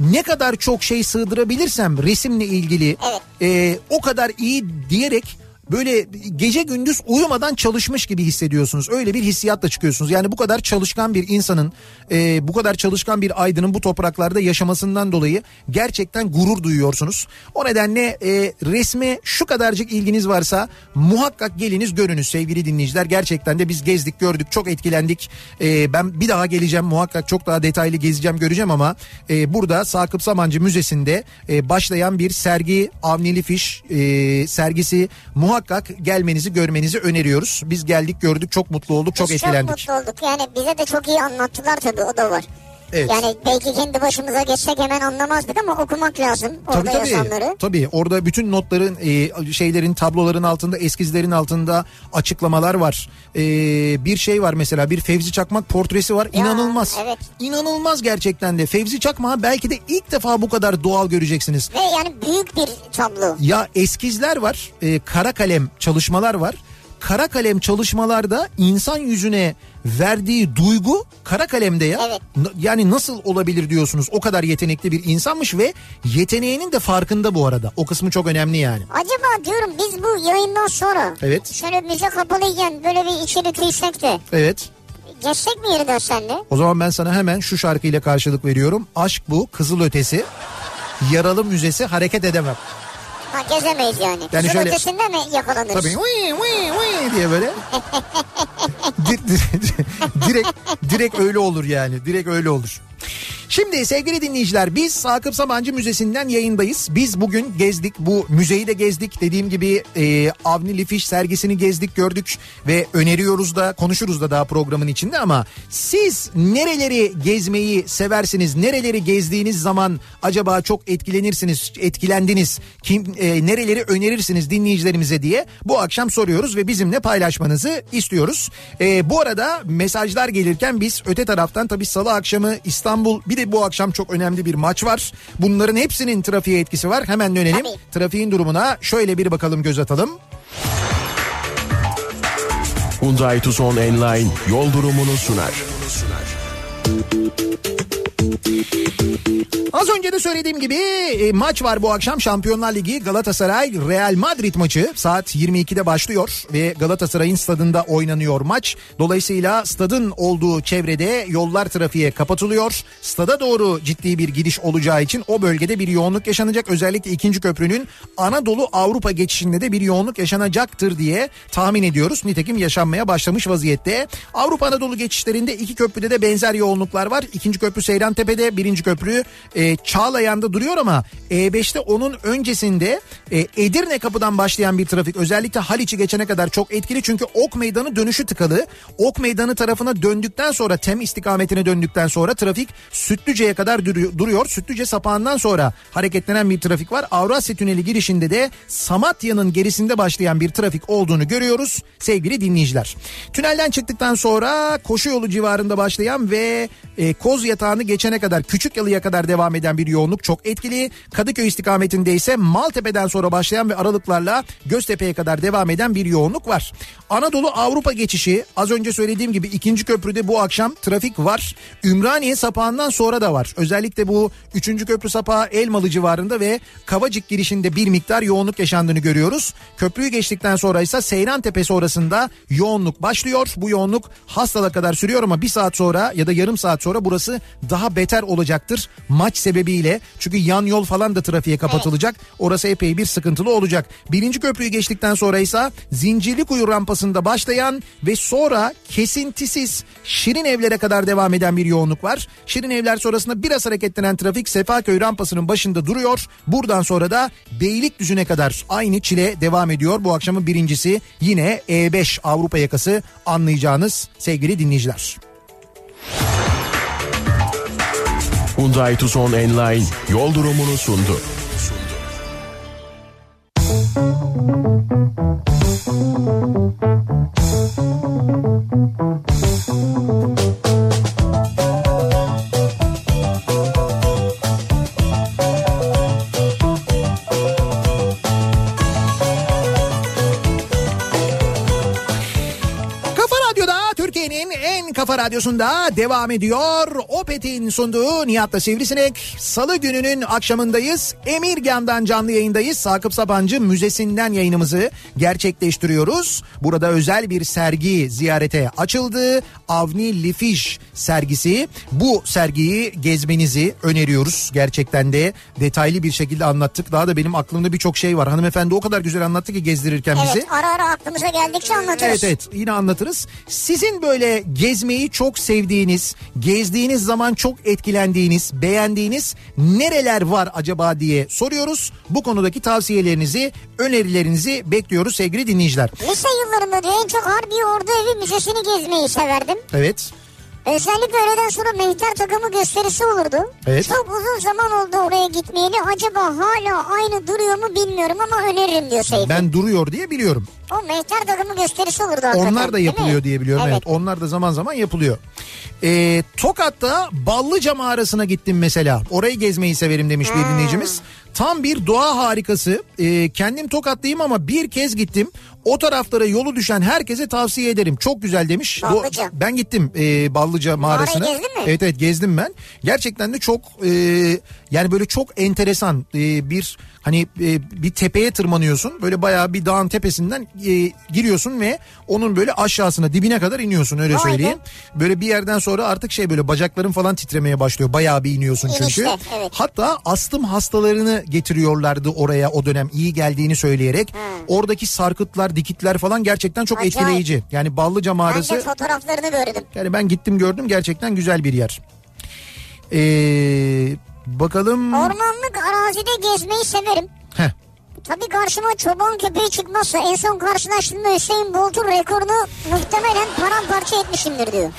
ne kadar çok şey sığdırabilirsem resimle ilgili Evet. e, o kadar iyi diyerek böyle gece gündüz uyumadan çalışmış gibi hissediyorsunuz. Öyle bir hissiyatla çıkıyorsunuz. Yani bu kadar çalışkan bir insanın, e, bu kadar çalışkan bir aydının bu topraklarda yaşamasından dolayı gerçekten gurur duyuyorsunuz. O nedenle e, resme şu kadarcık ilginiz varsa muhakkak geliniz görünüz sevgili dinleyiciler. Gerçekten de biz gezdik gördük çok etkilendik. E, ben bir daha geleceğim muhakkak çok daha detaylı gezeceğim göreceğim ama e, burada Sakıp Samancı Müzesi'nde e, başlayan bir sergi Avni Lifiş e, sergisi muhakkak gelmenizi görmenizi öneriyoruz. Biz geldik gördük çok mutlu olduk çok Biz etkilendik. Çok mutlu olduk. Yani bize de çok iyi anlattılar tabii o da var. Evet. Yani belki kendi başımıza geçsek hemen anlamazdık ama okumak lazım orada Tabii tabii. yazanları. Tabii orada bütün notların e, şeylerin tabloların altında eskizlerin altında açıklamalar var. E, bir şey var mesela bir Fevzi Çakmak portresi var. Ya, İnanılmaz. evet. İnanılmaz gerçekten de. Fevzi Çakmak'ı belki de ilk defa bu kadar doğal göreceksiniz. Ve yani büyük bir tablo. Ya eskizler var, e, kara kalem çalışmalar var. Kara kalem çalışmalarda insan yüzüne verdiği duygu kara kalemde ya. Evet. Yani nasıl olabilir diyorsunuz? O kadar yetenekli bir insanmış ve yeteneğinin de farkında bu arada. O kısmı çok önemli yani. Acaba diyorum biz bu yayından sonra Evet. şöyle müze kapalıyken böyle bir içeri girsek de Evet. geçsek mi yeniden senle? O zaman ben sana hemen şu şarkıyla karşılık veriyorum. Aşk bu, kızıl ötesi. Yaralı müzesi hareket edemem. Ha gezemeyiz yani. Yani Kızın şöyle- ötesinde mi yakalanırız? Tabii "Vıy, vıy, vıy" diye böyle. [laughs] Di- di- direkt direkt öyle olur yani. Direkt öyle olur. Şimdi sevgili dinleyiciler biz Sakıp Sabancı Müzesi'nden yayındayız. Biz bugün gezdik bu müzeyi de gezdik. Dediğim gibi e, Avni Lifiş sergisini gezdik gördük ve öneriyoruz da konuşuruz da daha programın içinde ama siz nereleri gezmeyi seversiniz? Nereleri gezdiğiniz zaman acaba çok etkilenirsiniz, etkilendiniz? Kim e, nereleri önerirsiniz dinleyicilerimize diye bu akşam soruyoruz ve bizimle paylaşmanızı istiyoruz. E, bu arada mesajlar gelirken biz öte taraftan tabii salı akşamı İstanbul bir de bu akşam çok önemli bir maç var. Bunların hepsinin trafiğe etkisi var. Hemen dönelim. Tabii. Trafiğin durumuna şöyle bir bakalım göz atalım. Hyundai Tucson Enline yol durumunu sunar. Az önce de söylediğim gibi e, maç var bu akşam Şampiyonlar Ligi Galatasaray Real Madrid maçı saat 22'de başlıyor ve Galatasaray'ın stadında oynanıyor maç. Dolayısıyla stadın olduğu çevrede yollar trafiğe kapatılıyor. Stada doğru ciddi bir gidiş olacağı için o bölgede bir yoğunluk yaşanacak. Özellikle ikinci köprünün Anadolu Avrupa geçişinde de bir yoğunluk yaşanacaktır diye tahmin ediyoruz. Nitekim yaşanmaya başlamış vaziyette. Avrupa Anadolu geçişlerinde iki köprüde de benzer yoğunluklar var. İkinci köprü Seyran Maltepe'de birinci köprü e, Çağlayan'da duruyor ama E5'te onun öncesinde e, Edirne kapıdan başlayan bir trafik özellikle Haliç'i geçene kadar çok etkili çünkü Ok Meydanı dönüşü tıkalı. Ok Meydanı tarafına döndükten sonra Tem istikametine döndükten sonra trafik Sütlüce'ye kadar duruyor. Sütlüce sapağından sonra hareketlenen bir trafik var. Avrasya Tüneli girişinde de Samatya'nın gerisinde başlayan bir trafik olduğunu görüyoruz sevgili dinleyiciler. Tünelden çıktıktan sonra koşu yolu civarında başlayan ve e, Koz Yatağı'nı geçene kadar Küçük Yalı'ya kadar devam eden bir yoğunluk çok etkili. Kadıköy istikametinde ise Maltepe'den sonra başlayan ve aralıklarla Göztepe'ye kadar devam eden bir yoğunluk var. Anadolu Avrupa geçişi az önce söylediğim gibi ikinci köprüde bu akşam trafik var. Ümraniye sapağından sonra da var. Özellikle bu üçüncü köprü sapağı Elmalı civarında ve Kavacık girişinde bir miktar yoğunluk yaşandığını görüyoruz. Köprüyü geçtikten sonra ise Seyran Tepe sonrasında yoğunluk başlıyor. Bu yoğunluk hastada kadar sürüyor ama bir saat sonra ya da yarım saat sonra burası daha beter olacaktır maç sebebiyle. Çünkü yan yol falan da trafiğe kapatılacak. Orası epey bir sıkıntılı olacak. Birinci köprüyü geçtikten sonra ise Zincirlikuyu rampasında başlayan ve sonra kesintisiz Şirin Evler'e kadar devam eden bir yoğunluk var. Şirin Evler sonrasında biraz hareketlenen trafik Sefaköy rampasının başında duruyor. Buradan sonra da Beylikdüzü'ne kadar aynı çile devam ediyor. Bu akşamın birincisi yine E5 Avrupa yakası anlayacağınız sevgili dinleyiciler. Hyundai Tucson Enline yol durumunu sundu. Kafa kafa radyosunda devam ediyor. Opet'in sunduğu Nihat'la Sivrisinek. Salı gününün akşamındayız. Emirgan'dan canlı yayındayız. Sakıp Sabancı Müzesi'nden yayınımızı gerçekleştiriyoruz. Burada özel bir sergi ziyarete açıldı. Avni Lifiş sergisi. Bu sergiyi gezmenizi öneriyoruz. Gerçekten de detaylı bir şekilde anlattık. Daha da benim aklımda birçok şey var. Hanımefendi o kadar güzel anlattı ki gezdirirken bizi. Evet ara ara aklımıza geldikçe anlatırız. Evet evet yine anlatırız. Sizin böyle gezmeyi çok sevdiğiniz, gezdiğiniz zaman çok etkilendiğiniz, beğendiğiniz nereler var acaba diye soruyoruz. Bu konudaki tavsiyelerinizi, önerilerinizi bekliyoruz sevgili dinleyiciler. Lise yıllarında en çok Harbi Ordu Evi Müzesi'ni gezmeyi severdim. Evet. Özellikle öğleden sonra mehter takımı gösterisi olurdu. Evet. Çok uzun zaman oldu oraya gitmeyeli. Acaba hala aynı duruyor mu bilmiyorum ama öneririm diyor Seyfi. Ben duruyor diye biliyorum. O mehter takımı gösterisi olurdu hakikaten. Onlar da yapılıyor diye biliyorum. Evet. Evet. Onlar da zaman zaman yapılıyor. Ee, Tokat'ta Ballıca mağarasına gittim mesela. Orayı gezmeyi severim demiş bir dinleyicimiz. Tam bir doğa harikası. Ee, kendim Tokatlıyım ama bir kez gittim. O taraflara yolu düşen herkese tavsiye ederim. Çok güzel demiş. Do- Ballıca. ben gittim e, Ballıca mağarasına. gezdin mi? Evet evet gezdim ben. Gerçekten de çok e, yani böyle çok enteresan e, bir hani e, bir tepeye tırmanıyorsun. Böyle bayağı bir dağın tepesinden e, giriyorsun ve onun böyle aşağısına dibine kadar iniyorsun öyle Vay be. söyleyeyim. Böyle bir yerden sonra artık şey böyle bacakların falan titremeye başlıyor. Bayağı bir iniyorsun çünkü. İnişte, evet. Hatta astım hastalarını getiriyorlardı oraya o dönem iyi geldiğini söyleyerek. Oradaki sarkıtlar, dikitler falan gerçekten çok Acayip. etkileyici. Yani Ballıca Ben mağarası de fotoğraflarını gördüm. yani ben gittim gördüm gerçekten güzel bir yer. Ee, bakalım. Ormanlık arazide gezmeyi severim. Heh, Tabii karşıma çoban köpeği çıkmazsa en son karşılaştığımda Hüseyin Bolt'un rekorunu muhtemelen paramparça etmişimdir diyor.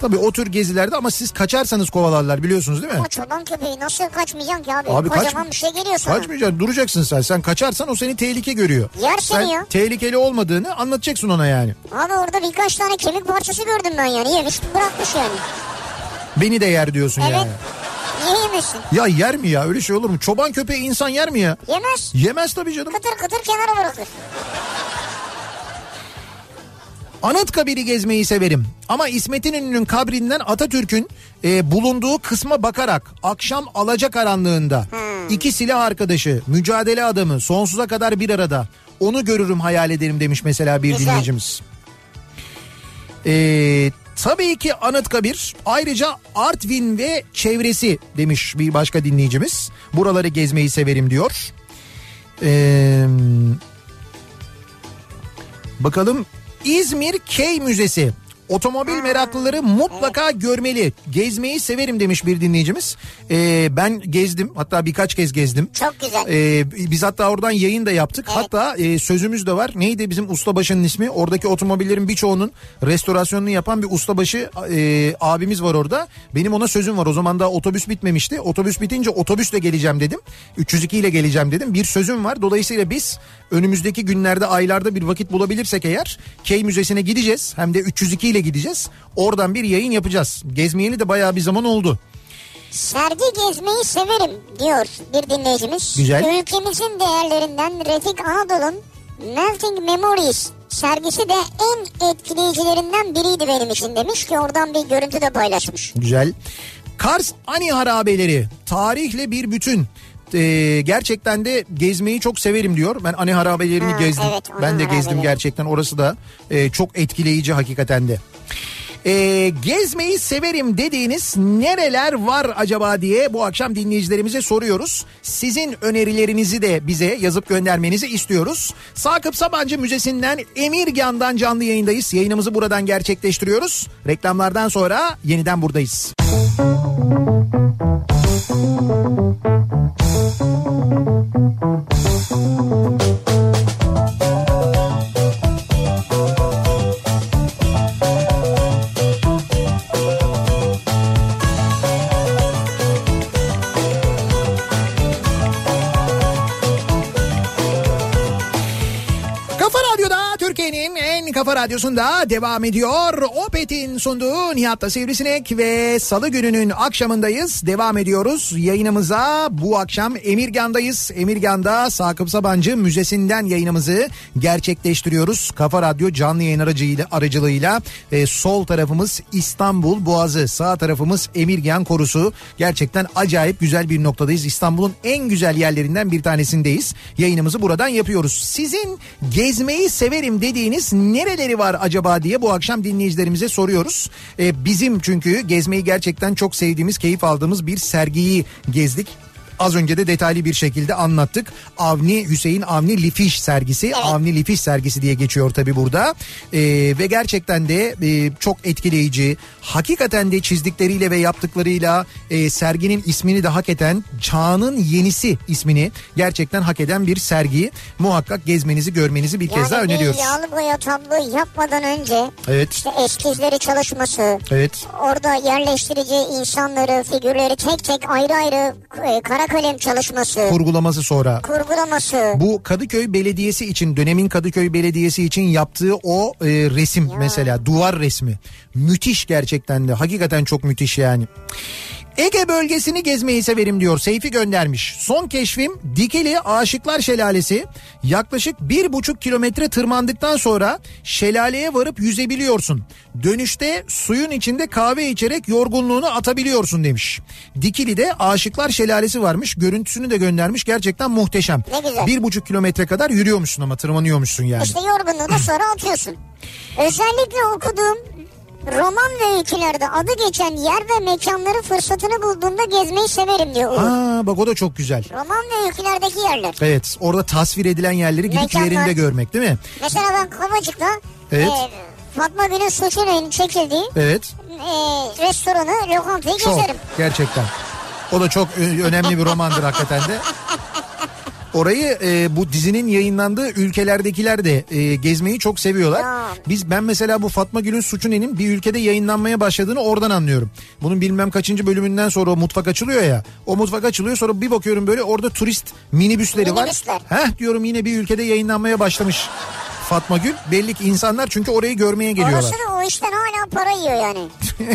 Tabii o tür gezilerde ama siz kaçarsanız kovalarlar biliyorsunuz değil mi? Çoban köpeği nasıl kaçmayacaksın ki abi? Abi kaç- Kocaman bir şey geliyor sana. Kaçmayacaksın duracaksın sen. Sen kaçarsan o seni tehlike görüyor. Yer Sen ya. tehlikeli olmadığını anlatacaksın ona yani. Abi orada birkaç tane kemik parçası gördüm ben yani. Yemiş bırakmış yani. Beni de yer diyorsun Evet. yani. Niye yemesin? Ya yer mi ya öyle şey olur mu? Çoban köpeği insan yer mi ya? Yemez. Yemez tabii canım. Kıtır kıtır kenara bırakır. Anıtkabir'i gezmeyi severim. Ama İsmet İnönü'nün kabrinden Atatürk'ün e, bulunduğu kısma bakarak akşam alacakaranlığında iki silah arkadaşı, mücadele adamı sonsuza kadar bir arada. Onu görürüm hayal ederim demiş mesela bir Güzel. dinleyicimiz. Ee, tabii ki Anıtkabir ayrıca Artvin ve çevresi demiş bir başka dinleyicimiz. Buraları gezmeyi severim diyor. Ee, bakalım İzmir Key Müzesi. Otomobil meraklıları mutlaka görmeli. Gezmeyi severim demiş bir dinleyicimiz. Ee, ben gezdim hatta birkaç kez gezdim. Çok güzel. Ee, biz hatta oradan yayın da yaptık. Evet. Hatta e, sözümüz de var. Neydi bizim ustabaşının ismi? Oradaki otomobillerin birçoğunun restorasyonunu yapan bir ustabaşı e, abimiz var orada. Benim ona sözüm var. O zaman da otobüs bitmemişti. Otobüs bitince otobüsle geleceğim dedim. 302 ile geleceğim dedim. Bir sözüm var. Dolayısıyla biz önümüzdeki günlerde aylarda bir vakit bulabilirsek eğer Key Müzesi'ne gideceğiz. Hem de 302 ile gideceğiz. Oradan bir yayın yapacağız. Gezmeyeli de bayağı bir zaman oldu. Sergi gezmeyi severim diyor bir dinleyicimiz. Güzel. Ülkemizin değerlerinden Refik Anadolu'nun Melting Memories sergisi de en etkileyicilerinden biriydi benim için demiş ki oradan bir görüntü de paylaşmış. Güzel. Kars Ani Harabeleri tarihle bir bütün. Ee, gerçekten de gezmeyi çok severim diyor. Ben Ani Harabelerini Ha, gezdim. evet, ben de gezdim Harabeleri. gerçekten. Orası da e, çok etkileyici hakikaten de. Ee, gezmeyi severim dediğiniz nereler var acaba diye bu akşam dinleyicilerimize soruyoruz. Sizin önerilerinizi de bize yazıp göndermenizi istiyoruz. Sakıp Sabancı Müzesi'nden Emirgan'dan canlı yayındayız. Yayınımızı buradan gerçekleştiriyoruz. Reklamlardan sonra yeniden buradayız. Kafa kafa radyosunda devam ediyor. Opet'in sunduğu Nihat'ta Sivrisinek ve Salı gününün akşamındayız. Devam ediyoruz yayınımıza. Bu akşam Emirgan'dayız. Emirgan'da Sakıp Sabancı Müzesi'nden yayınımızı gerçekleştiriyoruz. Kafa Radyo canlı yayın aracıyla, aracılığıyla e, sol tarafımız İstanbul Boğazı, sağ tarafımız Emirgan Korusu. Gerçekten acayip güzel bir noktadayız. İstanbul'un en güzel yerlerinden bir tanesindeyiz. Yayınımızı buradan yapıyoruz. Sizin gezmeyi severim dediğiniz nereleri var acaba diye bu akşam dinleyicilerimize soruyoruz. Ee, bizim çünkü gezmeyi gerçekten çok sevdiğimiz, keyif aldığımız bir sergiyi gezdik. Az önce de detaylı bir şekilde anlattık. Avni Hüseyin Avni Lifiş sergisi. Avni Lifiş sergisi diye geçiyor tabi burada. Ee, ve gerçekten de e, çok etkileyici. Hakikaten de çizdikleriyle ve yaptıklarıyla e, serginin ismini de hak eden Çağının Yenisi ismini gerçekten hak eden bir sergi. Muhakkak gezmenizi görmenizi bir kez daha Yani öneriyoruz. yağlı boya tablo yapmadan önce Evet. işte eskizleri çalışması, Evet. orada yerleştirici insanları, figürleri tek tek ayrı ayrı e, kara kalem çalışması, Kurgulaması sonra. kurgulaması. Bu Kadıköy Belediyesi için dönemin Kadıköy Belediyesi için yaptığı o e, resim mesela duvar resmi müthiş gerçekten de hakikaten çok müthiş yani. Ege bölgesini gezmeyi severim diyor Seyfi göndermiş. Son keşfim Dikili Aşıklar Şelalesi. Yaklaşık bir buçuk kilometre tırmandıktan sonra şelaleye varıp yüzebiliyorsun. Dönüşte suyun içinde kahve içerek yorgunluğunu atabiliyorsun demiş. Dikili'de Aşıklar Şelalesi varmış. Görüntüsünü de göndermiş. Gerçekten muhteşem. Ne güzel. Bir buçuk kilometre kadar yürüyormuşsun ama tırmanıyormuşsun yani. İşte yorgunluğu da sonra atıyorsun. [laughs] Özellikle okuduğum roman ve öykülerde adı geçen yer ve mekanları fırsatını bulduğumda gezmeyi severim diyor Uğur. Aa bak o da çok güzel. Roman ve öykülerdeki yerler. Evet orada tasvir edilen yerleri gidip Mekanlar. yerinde görmek değil mi? Mesela ben Kavacık'ta Evet. e, Fatma Gül'ün Suçunay'ın çekildiği Evet. e, restoranı, lokantayı Çok gezerim. gerçekten. O da çok önemli bir romandır hakikaten de. [laughs] Orayı e, bu dizinin yayınlandığı ülkelerdekiler de e, gezmeyi çok seviyorlar. Ya. Biz ben mesela bu Fatma Gül'ün Suçune'nin bir ülkede yayınlanmaya başladığını oradan anlıyorum. Bunun bilmem kaçıncı bölümünden sonra o mutfak açılıyor ya. O mutfak açılıyor sonra bir bakıyorum böyle orada turist minibüsleri Minibüsler. var. Heh diyorum yine bir ülkede yayınlanmaya başlamış. Fatma Gül belli ki insanlar çünkü orayı görmeye geliyorlar. Orası da o işten hala para yiyor yani. [laughs]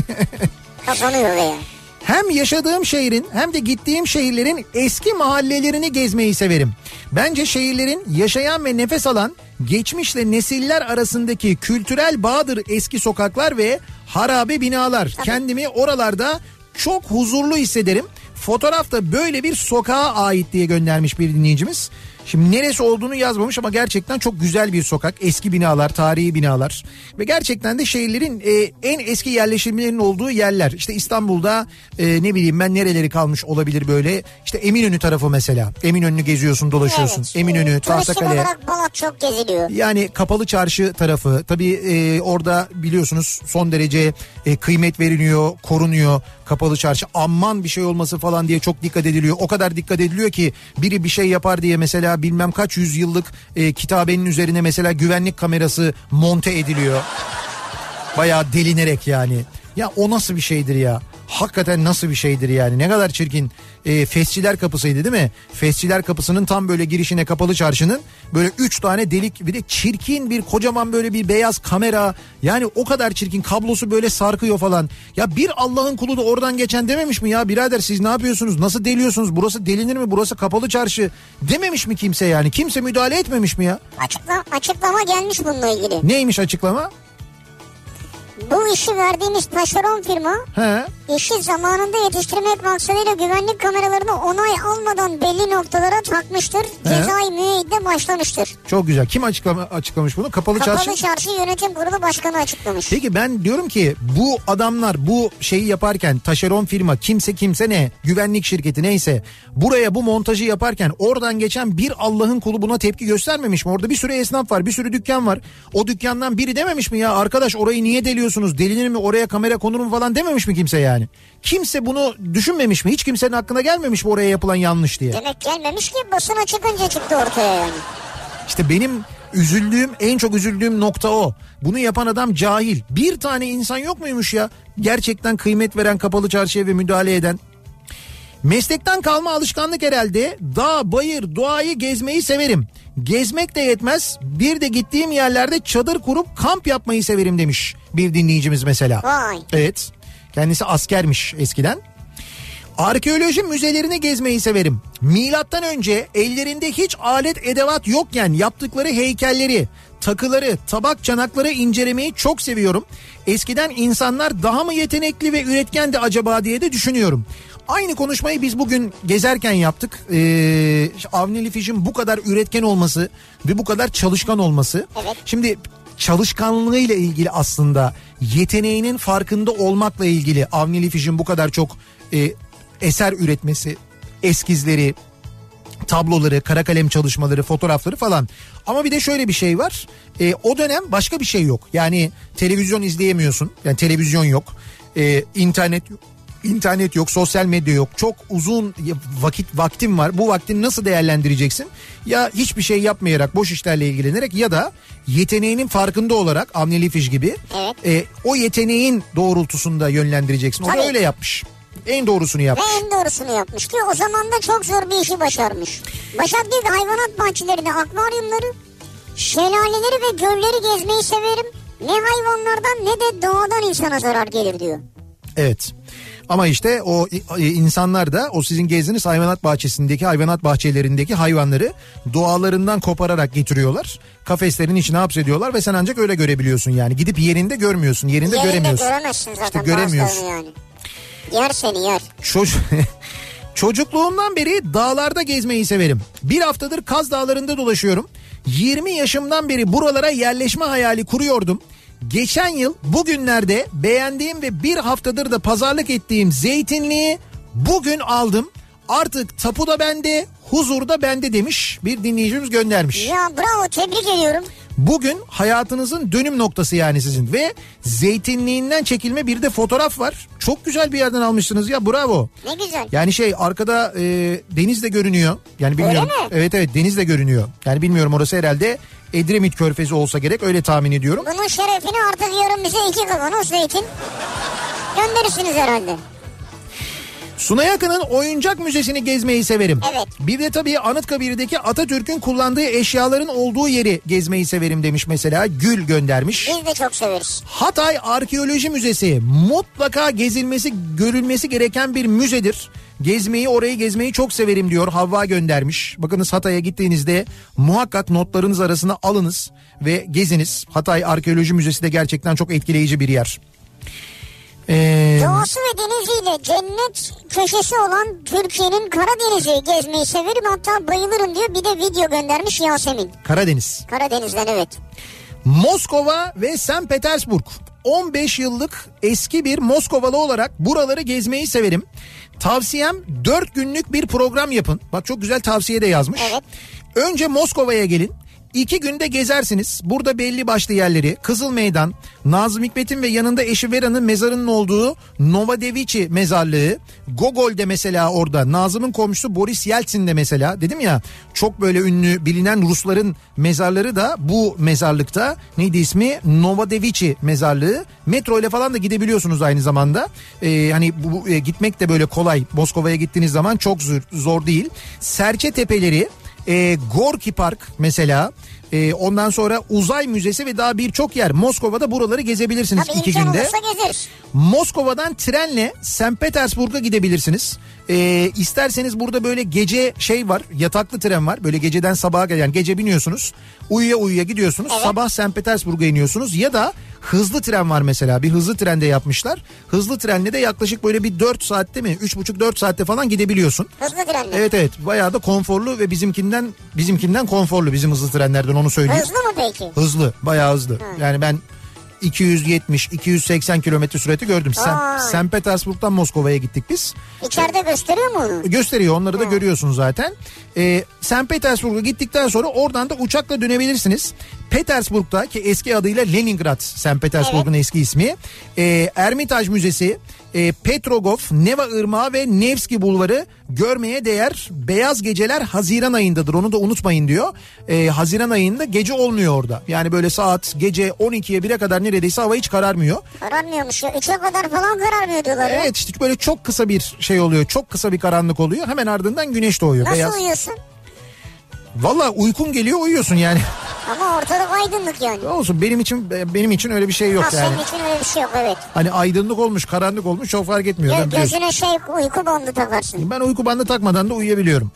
Kazanıyor veya. Hem yaşadığım şehrin hem de gittiğim şehirlerin eski mahallelerini gezmeyi severim. Bence şehirlerin yaşayan ve nefes alan geçmişle nesiller arasındaki kültürel bağdır eski sokaklar ve harabe binalar. Kendimi oralarda çok huzurlu hissederim. Fotoğrafta böyle bir sokağa ait diye göndermiş bir dinleyicimiz. Şimdi neresi olduğunu yazmamış ama gerçekten çok güzel bir sokak. Eski binalar, tarihi binalar. Ve gerçekten de şehirlerin e, en eski yerleşimlerin olduğu yerler. İşte İstanbul'da e, ne bileyim ben nereleri kalmış olabilir böyle. İşte Eminönü tarafı mesela. Eminönü'nü geziyorsun, dolaşıyorsun. Evet. Eminönü, Turistik Tahtakale. olarak Balat çok geziliyor. Yani kapalı çarşı tarafı tabii e, orada biliyorsunuz son derece e, kıymet veriliyor, korunuyor kapalı çarşı. Aman bir şey olması falan diye çok dikkat ediliyor. O kadar dikkat ediliyor ki biri bir şey yapar diye mesela bilmem kaç yüzyıllık e, kitabenin üzerine mesela güvenlik kamerası monte ediliyor. Bayağı delinerek yani. Ya o nasıl bir şeydir ya? Hakikaten nasıl bir şeydir yani? Ne kadar çirkin. E, Fesçiler kapısıydı değil mi? Fesçiler kapısının tam böyle girişine kapalı çarşının böyle üç tane delik bir de çirkin bir kocaman böyle bir beyaz kamera. Yani o kadar çirkin kablosu böyle sarkıyor falan. Ya bir Allah'ın kulu da oradan geçen dememiş mi ya birader siz ne yapıyorsunuz? Nasıl deliyorsunuz? Burası delinir mi? Burası kapalı çarşı. Dememiş mi kimse yani? Kimse müdahale etmemiş mi ya? Açıkla, açıklama gelmiş bununla ilgili. Neymiş açıklama? Bu işi verdiğimiz taşeron firma He. İşi zamanında yetiştirmek maksadıyla güvenlik kameralarını onay almadan belli noktalara takmıştır. Cezai müeyyide başlamıştır. Çok güzel. Kim açıklama, açıklamış bunu? Kapalı, Kapalı çarşı. Çarşı Yönetim Kurulu Başkanı açıklamış. Peki ben diyorum ki bu adamlar bu şeyi yaparken taşeron firma kimse kimse ne güvenlik şirketi neyse buraya bu montajı yaparken oradan geçen bir Allah'ın kulu buna tepki göstermemiş mi? Orada bir sürü esnaf var bir sürü dükkan var. O dükkandan biri dememiş mi ya arkadaş orayı niye deliyorsunuz delinir mi oraya kamera konur mu falan dememiş mi kimse yani? Kimse bunu düşünmemiş mi? Hiç kimsenin aklına gelmemiş mi oraya yapılan yanlış diye? Demek gelmemiş ki basına çıkınca çıktı ortaya yani. İşte benim üzüldüğüm en çok üzüldüğüm nokta o. Bunu yapan adam cahil. Bir tane insan yok muymuş ya? Gerçekten kıymet veren kapalı çarşıya ve müdahale eden. Meslekten kalma alışkanlık herhalde. Dağ, bayır, doğayı gezmeyi severim. Gezmek de yetmez. Bir de gittiğim yerlerde çadır kurup kamp yapmayı severim demiş bir dinleyicimiz mesela. Vay. Evet. Kendisi askermiş eskiden. Arkeoloji müzelerini gezmeyi severim. Milattan önce ellerinde hiç alet edevat yokken yaptıkları heykelleri, takıları, tabak çanakları incelemeyi çok seviyorum. Eskiden insanlar daha mı yetenekli ve üretkendi acaba diye de düşünüyorum. Aynı konuşmayı biz bugün gezerken yaptık. Ee, Avni Lifiş'in bu kadar üretken olması ve bu kadar çalışkan olması. Evet. Şimdi çalışkanlığıyla ilgili aslında yeteneğinin farkında olmakla ilgili Avni Lifiş'in bu kadar çok e, eser üretmesi, eskizleri, tabloları, kara kalem çalışmaları, fotoğrafları falan. Ama bir de şöyle bir şey var. E, o dönem başka bir şey yok. Yani televizyon izleyemiyorsun. Yani televizyon yok. E, internet yok. İnternet yok, sosyal medya yok. Çok uzun vakit vaktin var. Bu vaktini nasıl değerlendireceksin? Ya hiçbir şey yapmayarak, boş işlerle ilgilenerek ya da yeteneğinin farkında olarak Avni Lifiş gibi Evet. e, o yeteneğin doğrultusunda yönlendireceksin. O da Tabii. öyle yapmış. En doğrusunu yapmış. Ve en doğrusunu yapmış ki o zaman da çok zor bir işi başarmış. Başak ki hayvanat bahçelerinde akvaryumları, şelaleleri ve gölleri gezmeyi severim. Ne hayvanlardan ne de doğadan insana zarar gelir diyor. Evet. Ama işte o insanlar da o sizin gezdiğiniz hayvanat bahçesindeki hayvanat bahçelerindeki hayvanları doğalarından kopararak getiriyorlar. Kafeslerin içine hapsediyorlar ve sen ancak öyle görebiliyorsun yani. Gidip yerinde görmüyorsun, yerinde Yerinde göremiyorsun. göremezsin zaten İşte göremiyorsun. yani. Yer seni yer. Çocuk [laughs] Çocukluğumdan beri dağlarda gezmeyi severim. Bir haftadır Kaz Dağları'nda dolaşıyorum. 20 yaşımdan beri buralara yerleşme hayali kuruyordum. Geçen yıl bugünlerde beğendiğim ve bir haftadır da pazarlık ettiğim zeytinliği bugün aldım. Artık tapu da bende, huzur da bende demiş bir dinleyicimiz göndermiş. Ya bravo tebrik ediyorum. Bugün hayatınızın dönüm noktası yani sizin ve zeytinliğinden çekilme bir de fotoğraf var. Çok güzel bir yerden almışsınız ya bravo. Ne güzel. Yani şey arkada e, deniz de görünüyor. Yani bilmiyorum. Öyle mi? Evet evet deniz de görünüyor. Yani bilmiyorum orası herhalde Edremit Körfezi olsa gerek öyle tahmin ediyorum. Bunun şerefini artık yarın bize iki kavanoz zeytin gönderirsiniz herhalde. Sunay Akın'ın oyuncak müzesini gezmeyi severim. Evet. Bir de tabii Anıtkabir'deki Atatürk'ün kullandığı eşyaların olduğu yeri gezmeyi severim demiş mesela. Gül göndermiş. Biz de çok severiz. Hatay Arkeoloji Müzesi mutlaka gezilmesi, görülmesi gereken bir müzedir. Gezmeyi orayı gezmeyi çok severim diyor Havva göndermiş. Bakınız Hatay'a gittiğinizde muhakkak notlarınız arasına alınız ve geziniz. Hatay Arkeoloji Müzesi de gerçekten çok etkileyici bir yer. Ee, Doğası ve deniziyle cennet köşesi olan Türkiye'nin Karadeniz'i gezmeyi severim hatta bayılırım diyor. Bir de video göndermiş Yasemin. Karadeniz. Karadeniz'den evet. Moskova ve St. Petersburg. 15 yıllık eski bir Moskovalı olarak buraları gezmeyi severim. Tavsiyem 4 günlük bir program yapın. Bak çok güzel tavsiye de yazmış. Evet. Önce Moskova'ya gelin. İki günde gezersiniz. Burada belli başlı yerleri Kızıl Meydan, Nazım Hikmet'in ve yanında eşi Vera'nın mezarının olduğu Novadeviçi mezarlığı. Gogol'de mesela orada. Nazım'ın komşusu Boris Yeltsin'de mesela. Dedim ya çok böyle ünlü bilinen Rusların mezarları da bu mezarlıkta. Neydi ismi? Novadeviçi mezarlığı. Metro ile falan da gidebiliyorsunuz aynı zamanda. Ee, hani bu, e, gitmek de böyle kolay. Moskova'ya gittiğiniz zaman çok zor, zor değil. Serçe Tepeleri e, Gorki Park mesela e, ondan sonra uzay müzesi ve daha birçok yer Moskova'da buraları gezebilirsiniz Tabii iki günde. Moskova'dan trenle St. Petersburg'a gidebilirsiniz. Ee, isterseniz burada böyle gece şey var yataklı tren var böyle geceden sabaha kadar yani gece biniyorsunuz uyuya uyuya gidiyorsunuz Evet. sabah St. Petersburg'a iniyorsunuz ya da hızlı tren var mesela bir hızlı trende yapmışlar. Hızlı trenle de yaklaşık böyle bir 4 saatte mi 3,5-4 saatte falan gidebiliyorsun. Hızlı trenle. Evet evet bayağı da konforlu ve bizimkinden bizimkinden konforlu bizim hızlı trenlerden onu söyleyeyim. Hızlı mı peki? Hızlı bayağı hızlı. Yani ben 270 280 kilometre sürati gördüm. Sen. St. Petersburg'dan Moskova'ya gittik biz. İçeride gösteriyor mu onu? Gösteriyor onları da görüyorsun zaten. Ee, St. Petersburg'a gittikten sonra oradan da uçakla dönebilirsiniz. Petersburg'da ki eski adıyla Leningrad St. Petersburg'un eski ismi. Ee, Ermitaj Müzesi, e, Petrogov, Neva Irmağı ve Nevski Bulvarı görmeye değer. Beyaz geceler Haziran ayındadır onu da unutmayın diyor. Ee, Haziran ayında gece olmuyor orada. Yani böyle saat gece 12'ye 1'e kadar neredeyse hava hiç kararmıyor. Kararmıyormuş ya. Üçe kadar falan kararmıyor diyorlar ya. Evet işte böyle çok kısa bir şey oluyor. Çok kısa bir karanlık oluyor. Hemen ardından güneş doğuyor. Nasıl Beyaz. uyuyorsun? Valla uykun geliyor uyuyorsun yani. Ama ortalık aydınlık yani. Olsun benim için benim için öyle bir şey yok Ha, yani. senin için öyle bir şey yok evet. Hani aydınlık olmuş karanlık olmuş çok fark etmiyor. Gö- Ben, biliyorsun. gözüne şey uyku bandı takarsın. ben uyku bandı takmadan da uyuyabiliyorum.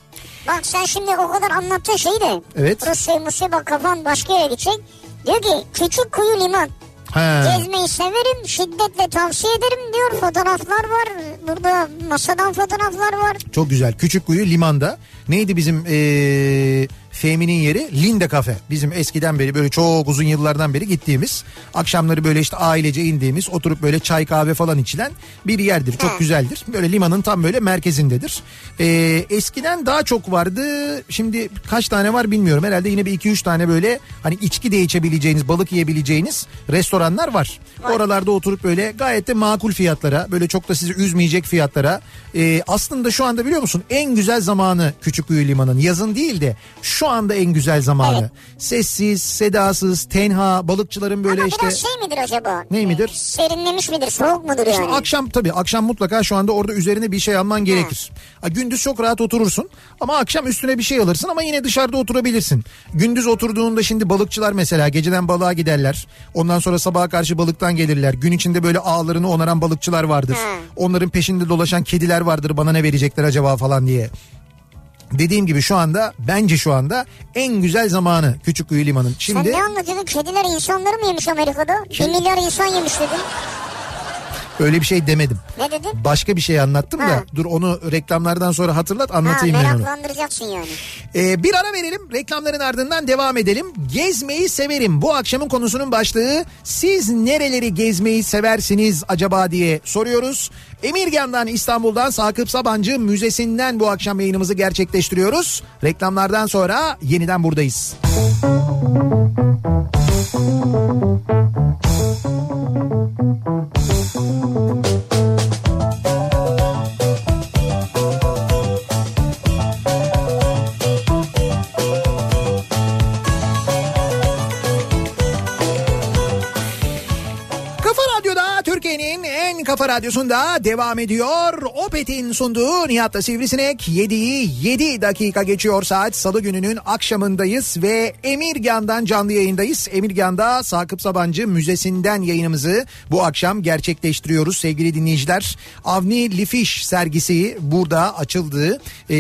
Bak sen şimdi o kadar anlattığın şeyi de. Evet. Rusya Musya bak kafan başka yere gidecek. Diyor ki küçük kuyu liman. He. Gezmeyi severim şiddetle tavsiye ederim diyor. Fotoğraflar var. Burada masadan fotoğraflar var. Çok güzel. Küçükkuyu limanda. Neydi bizim ee, Fehmi'nin yeri? Linde Kafe. Bizim eskiden beri böyle çok uzun yıllardan beri gittiğimiz. Akşamları böyle işte ailece indiğimiz oturup böyle çay kahve falan içilen bir yerdir. Çok He. güzeldir. Böyle limanın tam böyle merkezindedir. Ee, eskiden daha çok vardı. Şimdi kaç tane var bilmiyorum. Herhalde yine bir iki üç tane böyle hani içki de içebileceğiniz, balık yiyebileceğiniz restoranlar var. Oralarda oturup böyle gayet de makul fiyatlara, böyle çok da sizi üzmeyecek fiyatlara. Ee, aslında şu anda biliyor musun en güzel zamanı Küçükkuyu Limanı'nın. Yazın değil de şu anda en güzel zamanı. Evet. Sessiz, sedasız, tenha, balıkçıların böyle Ama işte... biraz şey midir acaba? Ne midir? Ee, Serinlemiş midir? Soğuk mudur yani? Akşam tabii akşam mutlaka şu anda orada üzerine bir şey alman gerekir. Ha, gündüz çok rahat oturursun ama akşam üstüne bir şey alırsın ama yine dışarıda oturabilirsin. Gündüz oturduğunda şimdi balıkçılar mesela geceden balığa giderler. Ondan sonra sabaha karşı balıktan gelirler. Gün içinde böyle ağlarını onaran balıkçılar vardır. Hı. Onların peşinde dolaşan kediler vardır bana ne verecekler acaba falan diye. Dediğim gibi şu anda bence şu anda en güzel zamanı Küçükkuyu Limanı'nın. Şimdi Sen ne anlatıyordun? Kediler insanları mı yemiş Amerika'da? Bir milyar insan yemiş dedin. Öyle bir şey demedim. Ne dedin? Başka bir şey anlattım Ha. da dur onu reklamlardan sonra hatırlat Ha, anlatayım ben onu. meraklandıracaksın yani. Ee, bir ara verelim reklamların ardından devam edelim. Gezmeyi severim bu akşamın konusunun başlığı siz nereleri gezmeyi seversiniz acaba diye soruyoruz. Emirgan'dan İstanbul'dan Sakıp Sabancı Müzesi'nden bu akşam yayınımızı gerçekleştiriyoruz. Reklamlardan sonra yeniden buradayız. Kafa radyosunda devam ediyor. Opet'in sunduğu Nihat'la Sivrisinek 7'yi 7 dakika geçiyor saat. Salı gününün akşamındayız ve Emirgan'dan canlı yayındayız. Emirgan'da Sakıp Sabancı Müzesi'nden yayınımızı bu akşam gerçekleştiriyoruz sevgili dinleyiciler. Avni Lifiş sergisi burada açıldı. Ee,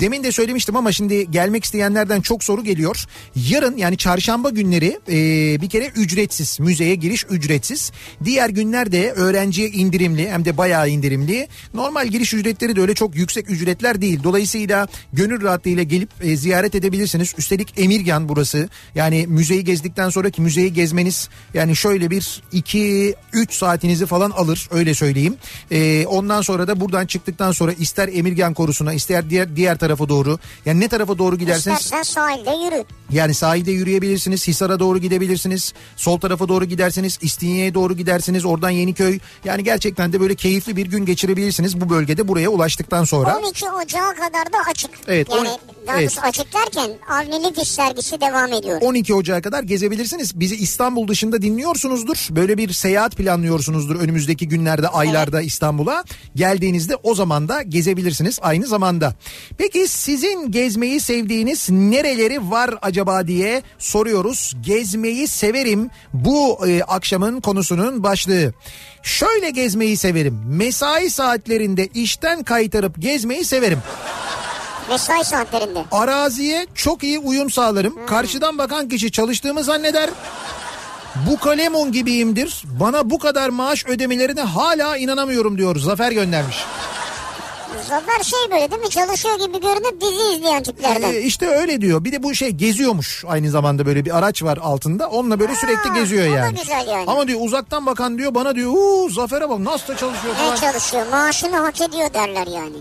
demin de söylemiştim ama şimdi gelmek isteyenlerden çok soru geliyor. Yarın yani çarşamba günleri e, bir kere ücretsiz müzeye giriş ücretsiz. Diğer günlerde öğrenciye indirimli hem de bayağı indirimli. Normal giriş ücretleri de öyle çok yüksek ücretler değil. Dolayısıyla gönül rahatlığıyla gelip e, ziyaret edebilirsiniz. Üstelik Emirgan burası. Yani müzeyi gezdikten sonraki müzeyi gezmeniz yani şöyle bir 2-3 saatinizi falan alır öyle söyleyeyim. E, ondan sonra da buradan çıktıktan sonra ister Emirgan korusuna ister diğer diğer tarafa doğru yani ne tarafa doğru giderseniz İstersen sahilde yürü. yani sahilde yürüyebilirsiniz. Hisar'a doğru gidebilirsiniz. Sol tarafa doğru giderseniz İstinye'ye doğru gidersiniz. Oradan Yeniköy. Yani gerçekten de böyle keyifli bir gün geçirebilirsiniz bu bölgede buraya ulaştıktan sonra. 12 Ocağı kadar da açık. Evet, Yani on- daha evet. açık derken Avni Fiş sergisi devam ediyor. 12 Ocağı kadar gezebilirsiniz. Bizi İstanbul dışında dinliyorsunuzdur. Böyle bir seyahat planlıyorsunuzdur önümüzdeki günlerde, aylarda İstanbul'a. Geldiğinizde o zaman da gezebilirsiniz aynı zamanda. Peki sizin gezmeyi sevdiğiniz nereleri var acaba diye soruyoruz. Gezmeyi severim bu e, akşamın konusunun başlığı. Şöyle gezmeyi severim. Mesai saatlerinde işten kaytarıp gezmeyi severim. Mesai saatlerinde. Araziye çok iyi uyum sağlarım. Karşıdan bakan kişi çalıştığımı zanneder. Bu kalemun gibiyimdir. Bana bu kadar maaş ödemelerine hala inanamıyorum diyor. Zafer göndermiş. Zafer şey böyle değil mi? Çalışıyor gibi görünüp dizi izleyen tiplerden. Ee, işte öyle diyor. Bir de bu şey geziyormuş aynı zamanda böyle bir araç var altında. Onunla böyle sürekli geziyor yani. güzel yani. Ama diyor uzaktan bakan diyor bana diyor uuu Zafer'e bak nasıl da çalışıyor falan. Ne çalışıyor? Maaşını hak ediyor derler yani.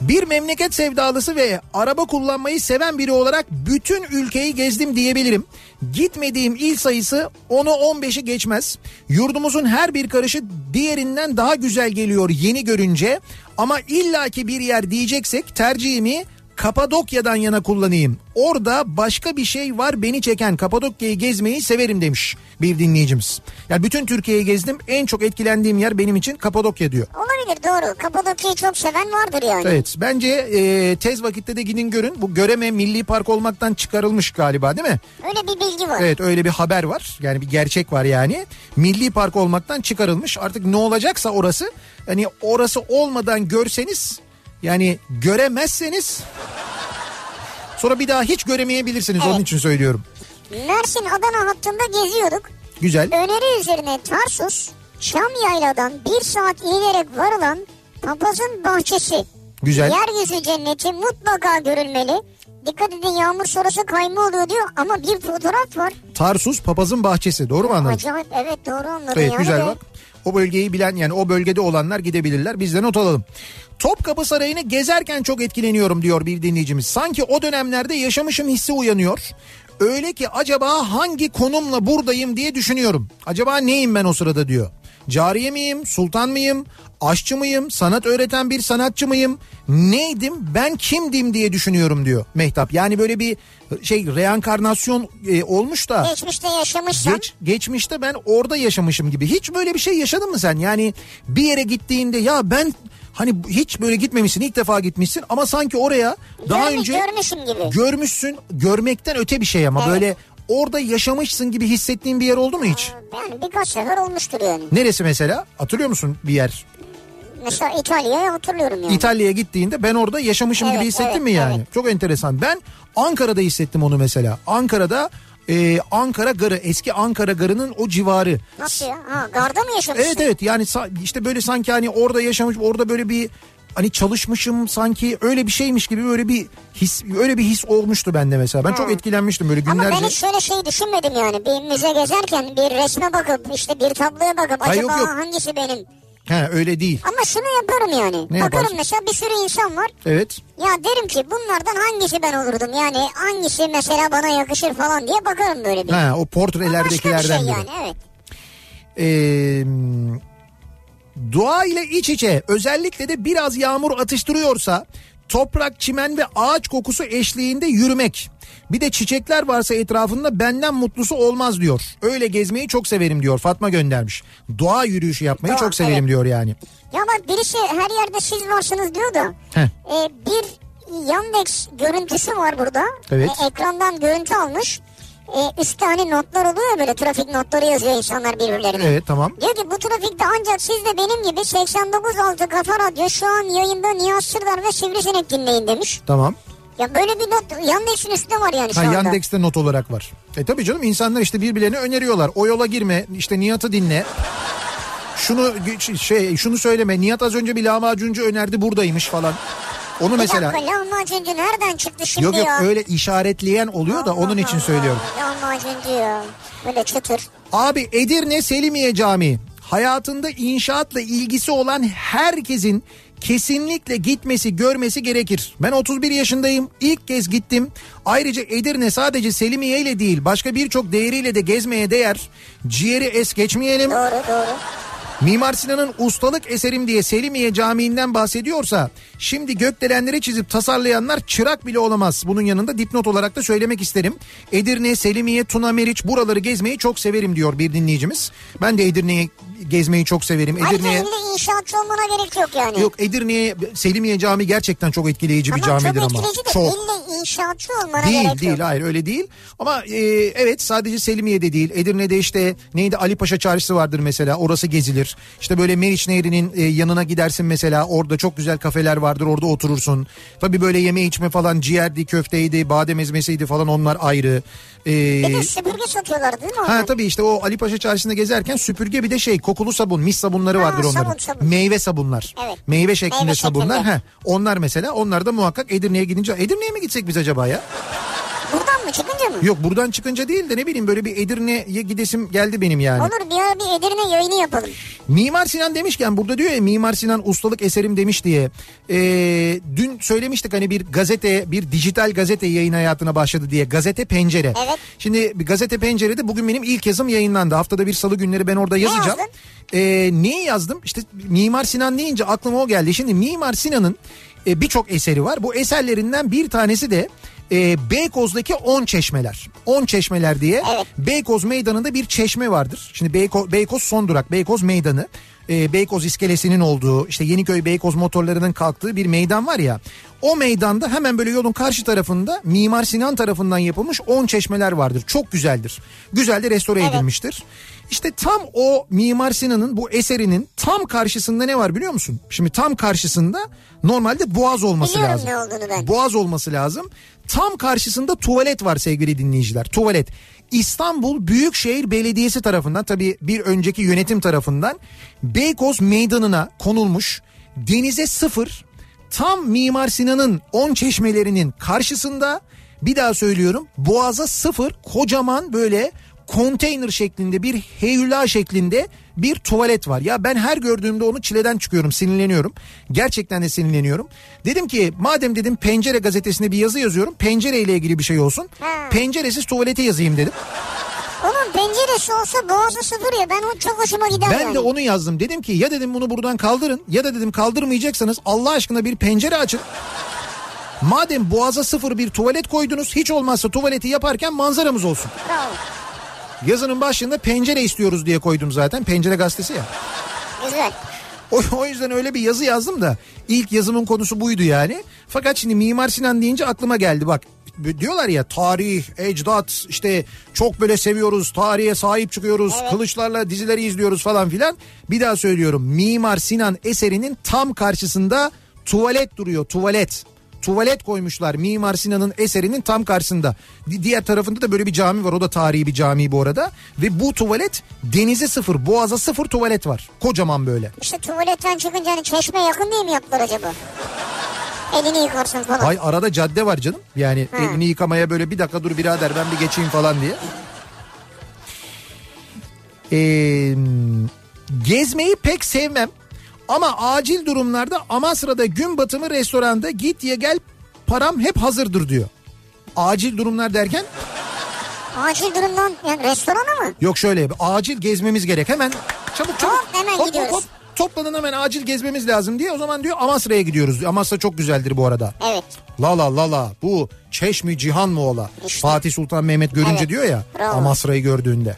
Bir memleket sevdalısı ve araba kullanmayı seven biri olarak bütün ülkeyi gezdim diyebilirim. Gitmediğim il sayısı onu 15'i geçmez. Yurdumuzun her bir karışı diğerinden daha güzel geliyor yeni görünce. Ama illaki bir yer diyeceksek tercihimi Kapadokya'dan yana kullanayım. Orada başka bir şey var beni çeken Kapadokya'yı gezmeyi severim demiş bir dinleyicimiz. Yani bütün Türkiye'yi gezdim en çok etkilendiğim yer benim için Kapadokya diyor. Olabilir doğru. Kapadokya'yı çok seven vardır yani. Evet bence e, tez vakitte de gidin görün. Bu Göreme Milli Park olmaktan çıkarılmış galiba değil mi? Öyle bir bilgi var. Evet öyle bir haber var. Yani bir gerçek var yani. Milli Park olmaktan çıkarılmış. Artık ne olacaksa orası hani orası olmadan görseniz yani göremezseniz sonra bir daha hiç göremeyebilirsiniz. Onun Evet. için söylüyorum. Mersin Adana hattında geziyorduk. Güzel. Öneri üzerine Tarsus, Çam Yayla'dan bir saat inerek varılan papazın bahçesi. Güzel. Yeryüzü cenneti mutlaka görülmeli. Dikkat edin yağmur sonrası kayma oluyor diyor ama bir fotoğraf var. Tarsus Papazın Bahçesi. Doğru mu anladım? Acayip evet doğru anladın Evet yani güzel de. bak. O bölgeyi bilen yani o bölgede olanlar gidebilirler. Biz de not alalım. Topkapı Sarayı'nı gezerken çok etkileniyorum diyor bir dinleyicimiz. Sanki o dönemlerde yaşamışım hissi uyanıyor. Öyle ki acaba hangi konumla buradayım diye düşünüyorum. Acaba neyim ben o sırada diyor. Cariye miyim, sultan mıyım, aşçı mıyım, sanat öğreten bir sanatçı mıyım, neydim, ben kimdim diye düşünüyorum diyor Mehtap. Yani böyle bir şey reenkarnasyon e, olmuş da. Geçmişte yaşamışsan Geç, geçmişte ben orada yaşamışım gibi. Hiç böyle bir şey yaşadın mı sen? Yani bir yere gittiğinde ya ben hani hiç böyle gitmemişsin ilk defa gitmişsin ama sanki oraya daha görmüş- önce görmüşüm gibi. görmüşsün görmekten öte bir şey ama Evet. böyle orada yaşamışsın gibi hissettiğin bir yer oldu mu hiç? yani birkaç sefer olmuştur yani. Neresi mesela? Hatırlıyor musun bir yer? Mesela İtalya'ya hatırlıyorum yani. İtalya'ya gittiğinde ben orada yaşamışım Evet, gibi hissettin evet, mi yani? evet. Çok enteresan. Ben Ankara'da hissettim onu mesela. Ankara'da e, Ankara Garı eski Ankara Garı'nın o civarı. Nasıl ya? Ha, garda mı yaşamışsın? Evet evet yani işte böyle sanki hani orada yaşamış orada böyle bir hani çalışmışım sanki öyle bir şeymiş gibi böyle bir his öyle bir his olmuştu bende mesela. Ben çok etkilenmiştim böyle Ama günlerce. ben hiç şöyle şey düşünmedim yani. Bir müze gezerken bir resme bakıp işte bir tabloya bakıp Ha, acaba yok, yok. hangisi benim? He öyle değil. Ama şunu yaparım yani. Ne Bakarım yaparsın? mesela bir sürü insan var. Evet. Ya derim ki bunlardan hangisi ben olurdum? Yani hangisi mesela bana yakışır falan diye bakarım böyle bir. Ha o Başka bir şey portrelerdekilerden biri. yani evet. Ee, doğa ile iç içe özellikle de biraz yağmur atıştırıyorsa toprak, çimen ve ağaç kokusu eşliğinde yürümek. Bir de çiçekler varsa etrafında benden mutlusu olmaz diyor. Öyle gezmeyi çok severim diyor Fatma göndermiş. Doğa yürüyüşü yapmayı Doğa, çok severim evet. diyor yani. Ya bak birisi her yerde siz varsınız diyor da. Heh. e, bir Yandex görüntüsü var burada. Evet. E, ekrandan görüntü almış. E, üstte hani notlar oluyor ya böyle trafik notları yazıyor insanlar birbirlerine. Evet tamam. Diyor ki bu trafikte ancak siz de benim gibi 89.6 Kafa Radyo şu an yayında Nihat Sırdar ve Sivrisinek dinleyin demiş. Tamam. Ya böyle bir not Yandex'in üstünde var yani şu Ha, anda. Yandex'te not olarak var. E tabii canım insanlar işte birbirlerine öneriyorlar. O yola girme işte Nihat'ı dinle. şunu şey şunu söyleme. Nihat az önce bir lahmacuncu önerdi buradaymış falan. Onu mesela. Bir dakika lahmacuncu nereden çıktı şimdi Yok yok ya? öyle işaretleyen oluyor da onun için söylüyorum. Lahmacuncu ya. Böyle çıtır. Abi Edirne Selimiye Camii hayatında inşaatla ilgisi olan herkesin kesinlikle gitmesi görmesi gerekir. Ben 31 yaşındayım ilk kez gittim. Ayrıca Edirne sadece Selimiye ile değil başka birçok değeriyle de gezmeye değer. Ciğeri es geçmeyelim. Doğru doğru. Mimar Sinan'ın ustalık eserim diye Selimiye Camii'nden bahsediyorsa şimdi gökdelenleri çizip tasarlayanlar çırak bile olamaz. Bunun yanında dipnot olarak da söylemek isterim. Edirne, Selimiye, Tuna Meriç buraları gezmeyi çok severim diyor bir dinleyicimiz. Ben de Edirne'yi gezmeyi çok severim. Ayrıca Edirne'ye illa inşaatçı olmana gerek yok yani. Yok Edirne'ye Selimiye Camii gerçekten çok etkileyici bir Ama camidir çok ama. etkileyici de Çok. illa inşaatçı olmana Değil gerek değil yok. hayır öyle değil. Ama e, evet sadece Selimiye'de değil. Edirne'de işte neydi Ali Paşa Çarşısı vardır mesela orası gezilir. İşte böyle Meriç Nehri'nin e, yanına gidersin mesela orada çok güzel kafeler vardır orada oturursun. Tabii böyle yeme içme falan ciğerdi, köfteydi, badem ezmesiydi falan onlar ayrı. E, Bir de süpürge satıyorlar değil mi? Ha oradan? tabii işte o Ali Paşa Çarşısı'nda gezerken süpürge bir de şey kokulu sabun, mis sabunları Ha, vardır onların. sabun, sabun. Meyve sabunlar. Evet. Meyve şeklinde Meyve sabunlar. şeklinde. He, onlar mesela onlar da muhakkak Edirne'ye gidince Edirne'ye mi gitsek biz acaba ya? Çıkınca mı? Yok buradan çıkınca değil de ne bileyim böyle bir Edirne'ye gidesim geldi benim yani. Olur bir ara bir Edirne yayını yapalım. Mimar Sinan demişken burada diyor ya Mimar Sinan ustalık eserim demiş diye. Ee, dün söylemiştik hani bir gazete bir dijital gazete yayın hayatına başladı diye. Gazete Pencere. Evet. Şimdi gazete Pencere'de bugün benim ilk yazım yayınlandı. Haftada bir salı günleri ben orada yazacağım. yazdın? Ee, neyi yazdım? İşte Mimar Sinan deyince aklıma o geldi. Şimdi Mimar Sinan'ın e, birçok eseri var. Bu eserlerinden bir tanesi de e, Beykoz'daki 10 çeşmeler. 10 çeşmeler diye Evet. Beykoz Meydanı'nda bir çeşme vardır. Şimdi Beyko, Beykoz son durak Beykoz Meydanı. E, Beykoz iskelesinin olduğu işte Yeniköy Beykoz motorlarının kalktığı bir meydan var ya. O meydanda hemen böyle yolun karşı tarafında Mimar Sinan tarafından yapılmış 10 çeşmeler vardır. Çok güzeldir. Güzel de restore Evet. edilmiştir. İşte tam o Mimar Sinan'ın bu eserinin tam karşısında ne var biliyor musun? Şimdi tam karşısında normalde boğaz olması Biliyorum lazım. ne olduğunu ben. Boğaz olması lazım. Tam karşısında tuvalet var sevgili dinleyiciler. Tuvalet. İstanbul Büyükşehir Belediyesi tarafından tabii bir önceki yönetim tarafından Beykoz Meydanı'na konulmuş denize sıfır tam Mimar Sinan'ın 10 çeşmelerinin karşısında bir daha söylüyorum boğaza sıfır kocaman böyle konteyner şeklinde bir heyula şeklinde bir tuvalet var. Ya ben her gördüğümde onu çileden çıkıyorum sinirleniyorum. Gerçekten de sinirleniyorum. Dedim ki madem dedim pencere gazetesinde bir yazı yazıyorum pencere ile ilgili bir şey olsun. Ha. Penceresiz tuvalete yazayım dedim. Onun penceresi olsa boğazı sıfır ya ben o çok hoşuma gider Ben yani. de onu yazdım. Dedim ki ya dedim bunu buradan kaldırın ya da dedim kaldırmayacaksanız Allah aşkına bir pencere açın. Madem boğaza sıfır bir tuvalet koydunuz hiç olmazsa tuvaleti yaparken manzaramız olsun. Bravo. Yazının başlığında pencere istiyoruz diye koydum zaten. Pencere gazetesi ya. Güzel. O, o yüzden öyle bir yazı yazdım da ilk yazımın konusu buydu yani. Fakat şimdi Mimar Sinan deyince aklıma geldi bak diyorlar ya tarih, ecdat işte çok böyle seviyoruz tarihe sahip çıkıyoruz kılıçlarla dizileri izliyoruz falan filan. Bir daha söylüyorum Mimar Sinan eserinin tam karşısında tuvalet duruyor tuvalet. Tuvalet koymuşlar Mimar Sinan'ın eserinin tam karşısında. Di- Diğer tarafında da böyle bir cami var. O da tarihi bir cami bu arada. Ve bu tuvalet denize sıfır, boğaza sıfır tuvalet var. Kocaman böyle. İşte tuvaletten çıkınca hani çeşme yakın diye mi yaptılar acaba? Elini yıkarsın falan. Hay arada cadde var canım. Yani Ha. elini yıkamaya böyle bir dakika dur birader ben bir geçeyim falan diye. Ee, gezmeyi pek sevmem. Ama acil durumlarda Amasra'da gün batımı restoranda git ye gel param hep hazırdır diyor. Acil durumlar derken Acil durumdan yani restorana mı? yok şöyle acil gezmemiz gerek hemen çabuk çabuk Hop, hemen gidiyoruz. toplanın hemen acil gezmemiz lazım diye o zaman diyor Amasra'ya gidiyoruz. diyor. Amasra çok güzeldir bu arada. Evet. La la la la bu Çeşmi Cihan mı ola? İşte. Fatih Sultan Mehmet görünce Evet. diyor ya Bravo. Amasra'yı gördüğünde.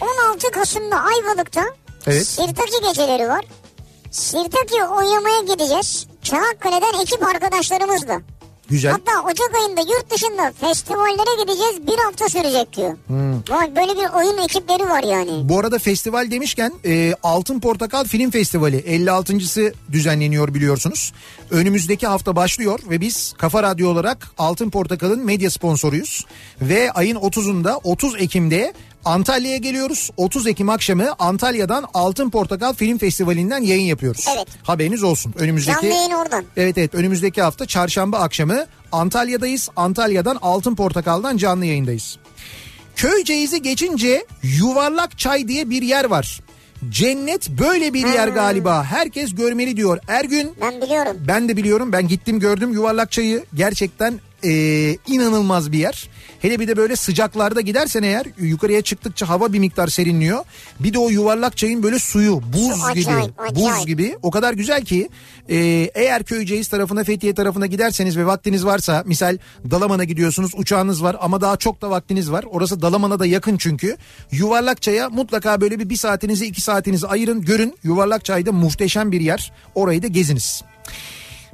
16 Kasım'da Ayvalık'ta Evet. Sirtaki geceleri var. Sirtaki oynamaya gideceğiz. Çanakkale'den ekip arkadaşlarımızla. Güzel. Hatta Ocak ayında yurt dışında festivallere gideceğiz bir hafta sürecek diyor. Hmm. Vay böyle bir oyun ekipleri var yani. Bu arada festival demişken e, Altın Portakal Film Festivali 56.sı düzenleniyor biliyorsunuz. Önümüzdeki hafta başlıyor ve biz Kafa Radyo olarak Altın Portakal'ın medya sponsoruyuz. Ve ayın 30'unda 30 Ekim'de Antalya'ya geliyoruz. 30 Ekim akşamı Antalya'dan Altın Portakal Film Festivali'nden yayın yapıyoruz. Evet. Haberiniz olsun. Önümüzdeki Canlı yayın oradan. Evet evet önümüzdeki hafta çarşamba akşamı Antalya'dayız. Antalya'dan Altın Portakal'dan canlı yayındayız. Köyceğiz'i geçince Yuvarlak Çay diye bir yer var. Cennet böyle bir yer galiba. Herkes görmeli diyor. Ergün Ben biliyorum. ben de biliyorum ben gittim gördüm yuvarlak çayı gerçekten eee, inanılmaz bir yer. Hele bir de böyle sıcaklarda gidersen eğer yukarıya çıktıkça hava bir miktar serinliyor. Bir de o yuvarlak çayın böyle suyu buz Su gibi acayip, buz acayip. gibi o kadar güzel ki eee, eğer Köyceğiz tarafına Fethiye tarafına giderseniz ve vaktiniz varsa misal Dalaman'a gidiyorsunuz uçağınız var ama daha çok da vaktiniz var. Orası Dalaman'a da yakın çünkü. Yuvarlak çaya mutlaka böyle bir, bir saatinizi iki saatinizi ayırın görün. Yuvarlak çayda muhteşem bir yer orayı da geziniz.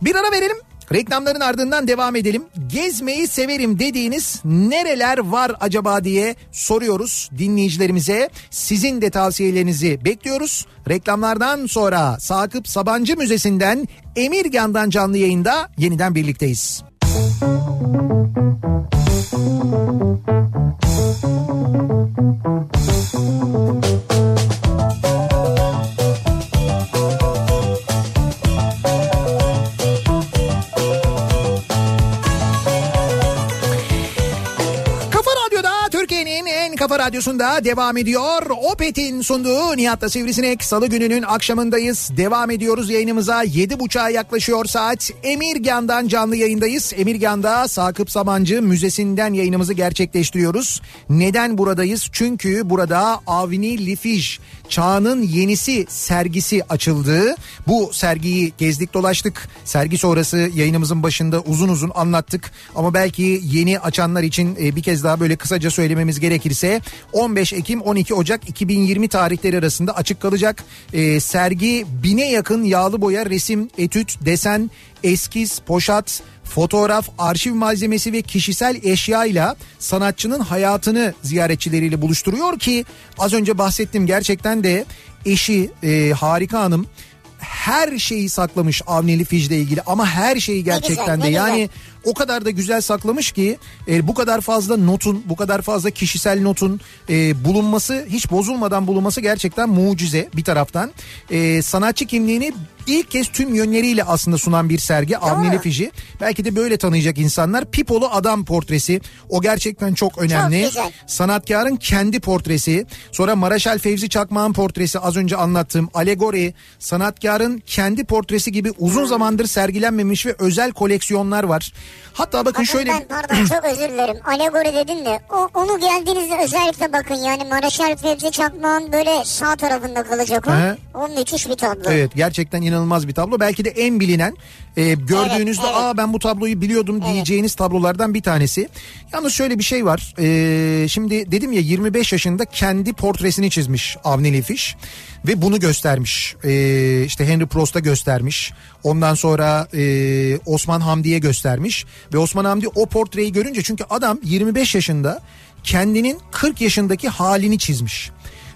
Bir ara verelim. Reklamların ardından devam edelim. Gezmeyi severim dediğiniz nereler var acaba diye soruyoruz dinleyicilerimize. Sizin de tavsiyelerinizi bekliyoruz. Reklamlardan sonra Sakıp Sabancı Müzesi'nden Emirgan'dan canlı yayında yeniden birlikteyiz. Kafa radyosunda devam ediyor. Opet'in sunduğu Nihat'la Sivrisinek salı gününün akşamındayız. Devam ediyoruz yayınımıza. 7.30'a yaklaşıyor saat. Emirgan'dan canlı yayındayız. Emirgan'da Sakıp Sabancı Müzesi'nden yayınımızı gerçekleştiriyoruz. Neden buradayız? Çünkü burada Avni Lifij Çağının Yenisi sergisi açıldı. Bu sergiyi gezdik dolaştık. Sergi sonrası yayınımızın başında uzun uzun anlattık. Ama belki yeni açanlar için e, bir kez daha böyle kısaca söylememiz gerekirse 15 Ekim 12 Ocak 2020 tarihleri arasında açık kalacak. E, sergi bine yakın yağlı boya, resim, etüt, desen, eskiz, poşat, fotoğraf, arşiv malzemesi ve kişisel eşyayla sanatçının hayatını ziyaretçileriyle buluşturuyor ki az önce bahsettim gerçekten de eşi e, Harika Hanım her şeyi saklamış Avni Lifij'le ilgili ama her şeyi gerçekten güzel, de ne yani güzel. O kadar da güzel saklamış ki e, bu kadar fazla notun bu kadar fazla kişisel notun e, bulunması hiç bozulmadan bulunması gerçekten mucize bir taraftan. E, sanatçı kimliğini ilk kez tüm yönleriyle aslında sunan bir sergi Avni Lifij'i. Belki de böyle tanıyacak insanlar. Pipolu adam portresi o gerçekten çok önemli. güzel. Sanatkarın kendi portresi, sonra Maraşal Fevzi Çakmak'ın portresi az önce anlattığım alegori, sanatkarın kendi portresi gibi uzun zamandır sergilenmemiş ve özel koleksiyonlar var. Hatta bakın Bakın şöyle ben pardon çok özür dilerim. Alegori dedin de o, onu geldiğinizde özellikle bakın yani Maraşal Fevzi Çakmak'ın böyle sağ tarafında kalacak o. Hı. O müthiş bir tablo. Evet gerçekten inanılmaz bir tablo. Belki de en bilinen e, gördüğünüzde Evet, evet. aa ben bu tabloyu biliyordum diyeceğiniz tablolardan bir tanesi. Yalnız şöyle bir şey var. E, şimdi dedim ya 25 yaşında kendi portresini çizmiş Avni Lefiş ve bunu göstermiş. E, işte Henry Prost'a göstermiş. Ondan sonra e, Osman Hamdi'ye göstermiş ve Osman Hamdi o portreyi görünce çünkü adam 25 yaşında kendinin 40 yaşındaki halini çizmiş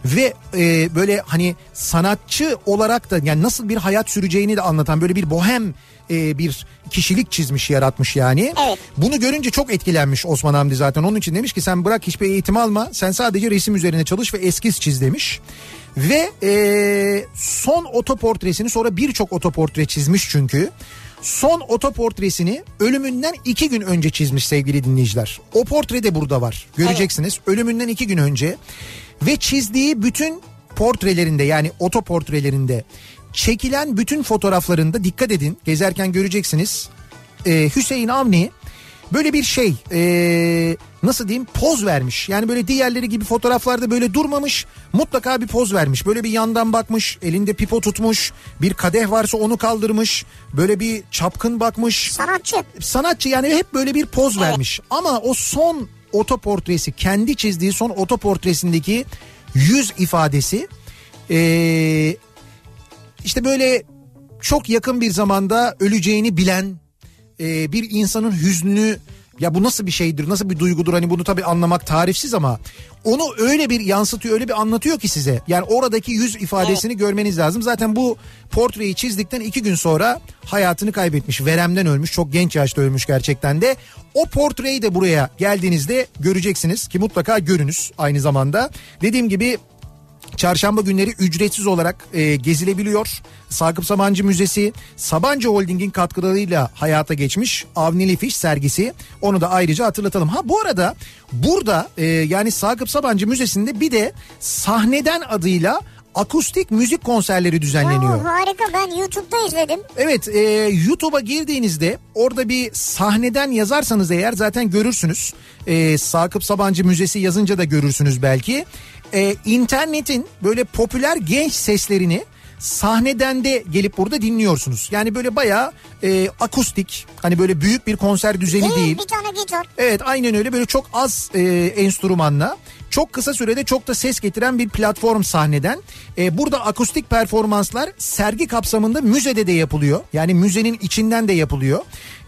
ve e, böyle hani sanatçı olarak da yani nasıl bir hayat süreceğini de anlatan böyle bir bohem e, bir kişilik çizmiş yaratmış yani. Evet. Bunu görünce çok etkilenmiş Osman Hamdi zaten onun için demiş ki sen bırak hiçbir eğitim alma sen sadece resim üzerine çalış ve eskiz çiz demiş. Ve e, son otoportresini sonra birçok otoportre çizmiş çünkü. Son otoportresini ölümünden iki gün önce çizmiş sevgili dinleyiciler. O portre de burada var. Göreceksiniz. Ölümünden iki gün önce ve çizdiği bütün portrelerinde yani otoportrelerinde çekilen bütün fotoğraflarında dikkat edin. Gezerken göreceksiniz. Ee, Hüseyin Avni böyle bir şey ee, nasıl diyeyim poz vermiş. Yani böyle diğerleri gibi fotoğraflarda böyle durmamış mutlaka bir poz vermiş. Böyle bir yandan bakmış elinde pipo tutmuş bir kadeh varsa onu kaldırmış böyle bir çapkın bakmış Sanatçı. sanatçı yani hep böyle bir poz vermiş. Ama o son otoportresi kendi çizdiği son otoportresindeki yüz ifadesi ee, işte böyle çok yakın bir zamanda öleceğini bilen e, bir insanın hüznünü ya bu nasıl bir şeydir nasıl bir duygudur hani bunu tabii anlamak tarifsiz ama onu öyle bir yansıtıyor öyle bir anlatıyor ki size. Yani oradaki yüz ifadesini görmeniz lazım. Zaten bu portreyi çizdikten iki gün sonra hayatını kaybetmiş. Veremden ölmüş çok genç yaşta ölmüş gerçekten de. O portreyi de buraya geldiğinizde göreceksiniz ki mutlaka görünüz aynı zamanda. Dediğim gibi Çarşamba günleri ücretsiz olarak e, gezilebiliyor. Sakıp Sabancı Müzesi Sabancı Holding'in katkılarıyla hayata geçmiş Avni Fiş sergisi. Onu da ayrıca hatırlatalım. Ha bu arada burada e, yani Sakıp Sabancı Müzesi'nde bir de sahneden adıyla akustik müzik konserleri düzenleniyor. Oo, harika ben YouTube'da izledim. Evet e, YouTube'a girdiğinizde orada bir sahneden yazarsanız eğer zaten görürsünüz. E, Sakıp Sabancı Müzesi yazınca da görürsünüz belki. E, internetin böyle popüler genç seslerini sahneden de gelip burada dinliyorsunuz. Yani böyle bayağı e, akustik hani böyle büyük bir konser düzeni Değil, değil. bir tane gitar. Evet aynen öyle böyle çok az e, enstrümanla çok kısa sürede çok da ses getiren bir platform sahneden. E, burada akustik performanslar sergi kapsamında müzede de yapılıyor. Yani müzenin içinden de yapılıyor.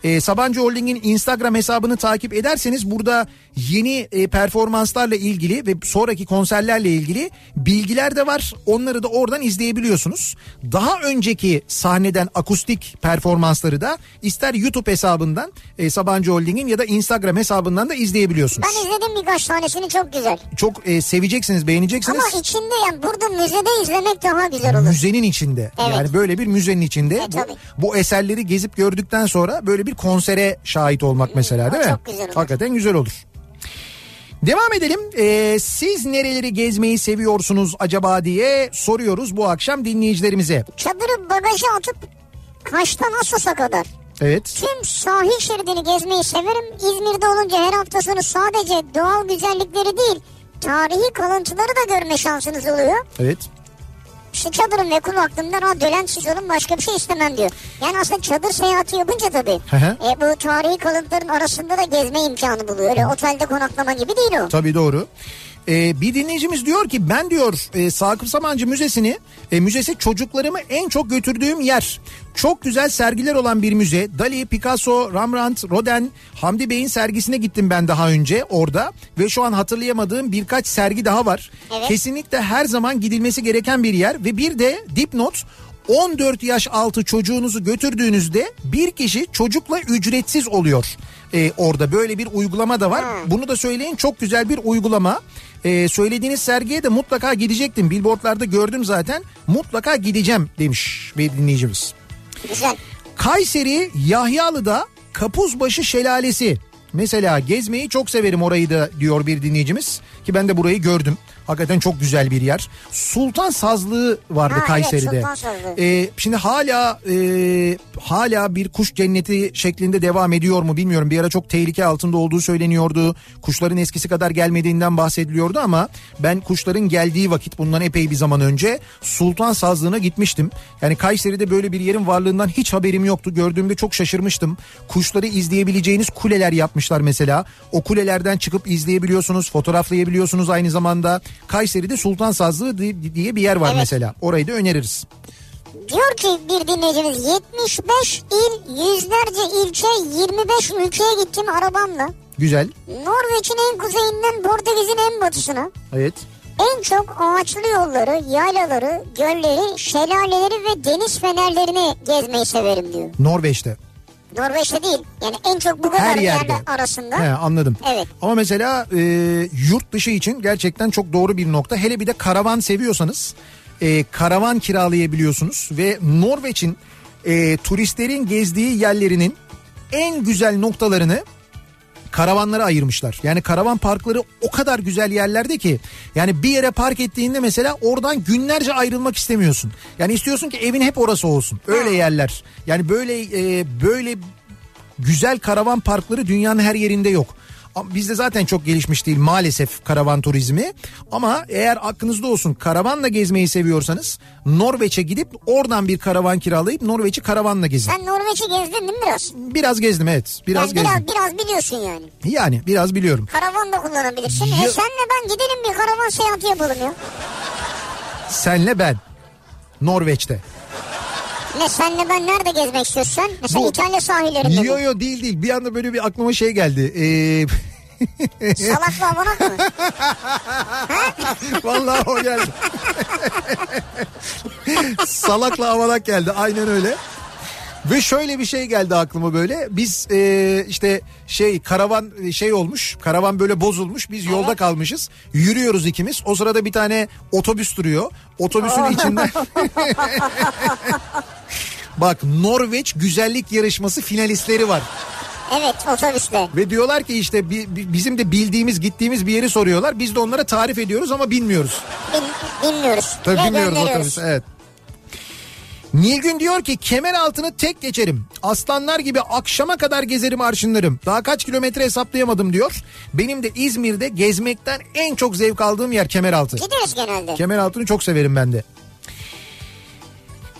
E, Sabancı Holding'in Instagram hesabını takip ederseniz burada yeni e, performanslarla ilgili ve sonraki konserlerle ilgili bilgiler de var. Onları da oradan izleyebiliyorsunuz. Daha önceki sahneden akustik performansları da ister YouTube hesabından e, Sabancı Holding'in ya da Instagram hesabından da izleyebiliyorsunuz. Ben izledim birkaç tanesini çok güzel. Çok e, seveceksiniz, beğeneceksiniz. Ama içinde yani burada müzede izlemek daha güzel olur. Müzenin içinde. Evet. Yani böyle bir müzenin içinde. E, bu, tabii. bu eserleri gezip gördükten sonra böyle bir konsere şahit olmak mesela değil mi? çok güzel olur. Hakikaten güzel olur. Devam edelim. Ee, siz nereleri gezmeyi seviyorsunuz acaba diye soruyoruz bu akşam dinleyicilerimize. Çadırı bagaja atıp Kaş'tan Assos'a kadar. Evet. Tüm sahil şeridini gezmeyi severim. İzmir'de olunca her hafta sonu sadece doğal güzellikleri değil, tarihi kalıntıları da görme şansınız oluyor. Evet. İşte çadırım ve kulaklığımda radyo çiziyorum başka bir şey istemem diyor. Yani aslında çadır seyahati yapınca tabii Hı hı. e, bu tarihi kalıntıların arasında da gezme imkanı buluyor. Öyle otelde konaklama gibi değil o. Tabii doğru. Ee, bir dinleyicimiz diyor ki ben diyor e, Sakıp Sabancı Müzesi'ni e, müzesi çocuklarımı en çok götürdüğüm yer. Çok güzel sergiler olan bir müze. Dali, Picasso, Rembrandt, Rodin, Hamdi Bey'in sergisine gittim ben daha önce orada. Ve şu an hatırlayamadığım birkaç sergi daha var. Evet. Kesinlikle her zaman gidilmesi gereken bir yer. Ve bir de dipnot 14 yaş altı çocuğunuzu götürdüğünüzde bir kişi çocukla ücretsiz oluyor. Ee, orada böyle bir uygulama da var. Bunu da söyleyin çok güzel bir uygulama. Ee, söylediğiniz sergiye de mutlaka gidecektim. Billboardlarda gördüm zaten. Mutlaka gideceğim demiş bir dinleyicimiz. Güzel. Kayseri Yahyalı'da Kapuzbaşı Şelalesi. Mesela gezmeyi çok severim orayı da diyor bir dinleyicimiz. Ki ben de burayı gördüm. Hakikaten çok güzel bir yer. Sultan Sazlığı vardı Ha, evet, Kayseri'de. Sultan Sazlığı. Ee, şimdi hala e, hala bir kuş cenneti şeklinde devam ediyor mu bilmiyorum. Bir ara çok tehlike altında olduğu söyleniyordu. Kuşların eskisi kadar gelmediğinden bahsediliyordu ama ben kuşların geldiği vakit bundan epey bir zaman önce Sultan Sazlığı'na gitmiştim. Yani Kayseri'de böyle bir yerin varlığından hiç haberim yoktu. Gördüğümde çok şaşırmıştım. Kuşları izleyebileceğiniz kuleler yapmışlar mesela. O kulelerden çıkıp izleyebiliyorsunuz, fotoğraflayabiliyorsunuz aynı zamanda. Kayseri'de Sultan Sazlığı di- diye bir yer var Evet. mesela. Orayı da öneririz. Diyor ki bir dinleyicimiz 75 il, yüzlerce ilçe, 25 ülkeye gittim arabamla. Güzel. Norveç'in en kuzeyinden Portekiz'in en batısına. Evet. En çok ağaçlı yolları, yaylaları, gölleri, şelaleleri ve deniz fenerlerini gezmeyi severim diyor. Norveç'te. Norveç'te değil. Yani en çok bu kadar Her yerde. yerler arasında. He, anladım. Evet. Ama mesela e, yurt dışı için gerçekten çok doğru bir nokta. Hele bir de karavan seviyorsanız e, karavan kiralayabiliyorsunuz ve Norveç'in e, turistlerin gezdiği yerlerinin en güzel noktalarını karavanlara ayırmışlar. Yani karavan parkları o kadar güzel yerlerde ki yani bir yere park ettiğinde mesela oradan günlerce ayrılmak istemiyorsun. Yani istiyorsun ki evin hep orası olsun. Öyle yerler. Yani böyle e, böyle güzel karavan parkları dünyanın her yerinde yok. Bizde zaten çok gelişmiş değil maalesef karavan turizmi. Ama eğer aklınızda olsun karavanla gezmeyi seviyorsanız Norveç'e gidip oradan bir karavan kiralayıp Norveç'i karavanla gezin. Sen Norveç'i gezdin değil mi biraz? Biraz gezdim evet. Biraz yani gezdim. biraz, biraz biliyorsun yani. Yani biraz biliyorum. Karavan da kullanabilirsin. Ya- E senle ben gidelim bir karavan seyahati yapalım ya. Senle ben. Norveç'te. Ne senle ben nerede gezmek istiyorsun? Mesela Bu- İtalya sahillerinde Yo mi? yo değil değil. Bir anda böyle bir aklıma şey geldi. Ee, [laughs] Salaklı avanak mı? [laughs] Vallahi o geldi. Salakla avalak geldi aynen öyle. Ve şöyle bir şey geldi aklıma böyle. Biz e, işte şey karavan e, şey olmuş. Karavan böyle bozulmuş. Biz yolda kalmışız. Yürüyoruz ikimiz. O sırada bir tane otobüs duruyor. Otobüsün [laughs] içinde Bak Norveç güzellik yarışması finalistleri var. Evet otobüste. Ve diyorlar ki işte bi- bi- bizim de bildiğimiz gittiğimiz bir yeri soruyorlar. Biz de onlara tarif ediyoruz ama bilmiyoruz. Bin, bilmiyoruz. Tabii Ve bilmiyoruz otobüs evet. Nilgün diyor ki kemer altını tek geçerim. Aslanlar gibi akşama kadar gezerim arşınlarım. Daha kaç kilometre hesaplayamadım diyor. Benim de İzmir'de gezmekten en çok zevk aldığım yer Kemeraltı. Gideriz genelde. Kemeraltı'nı çok severim ben de.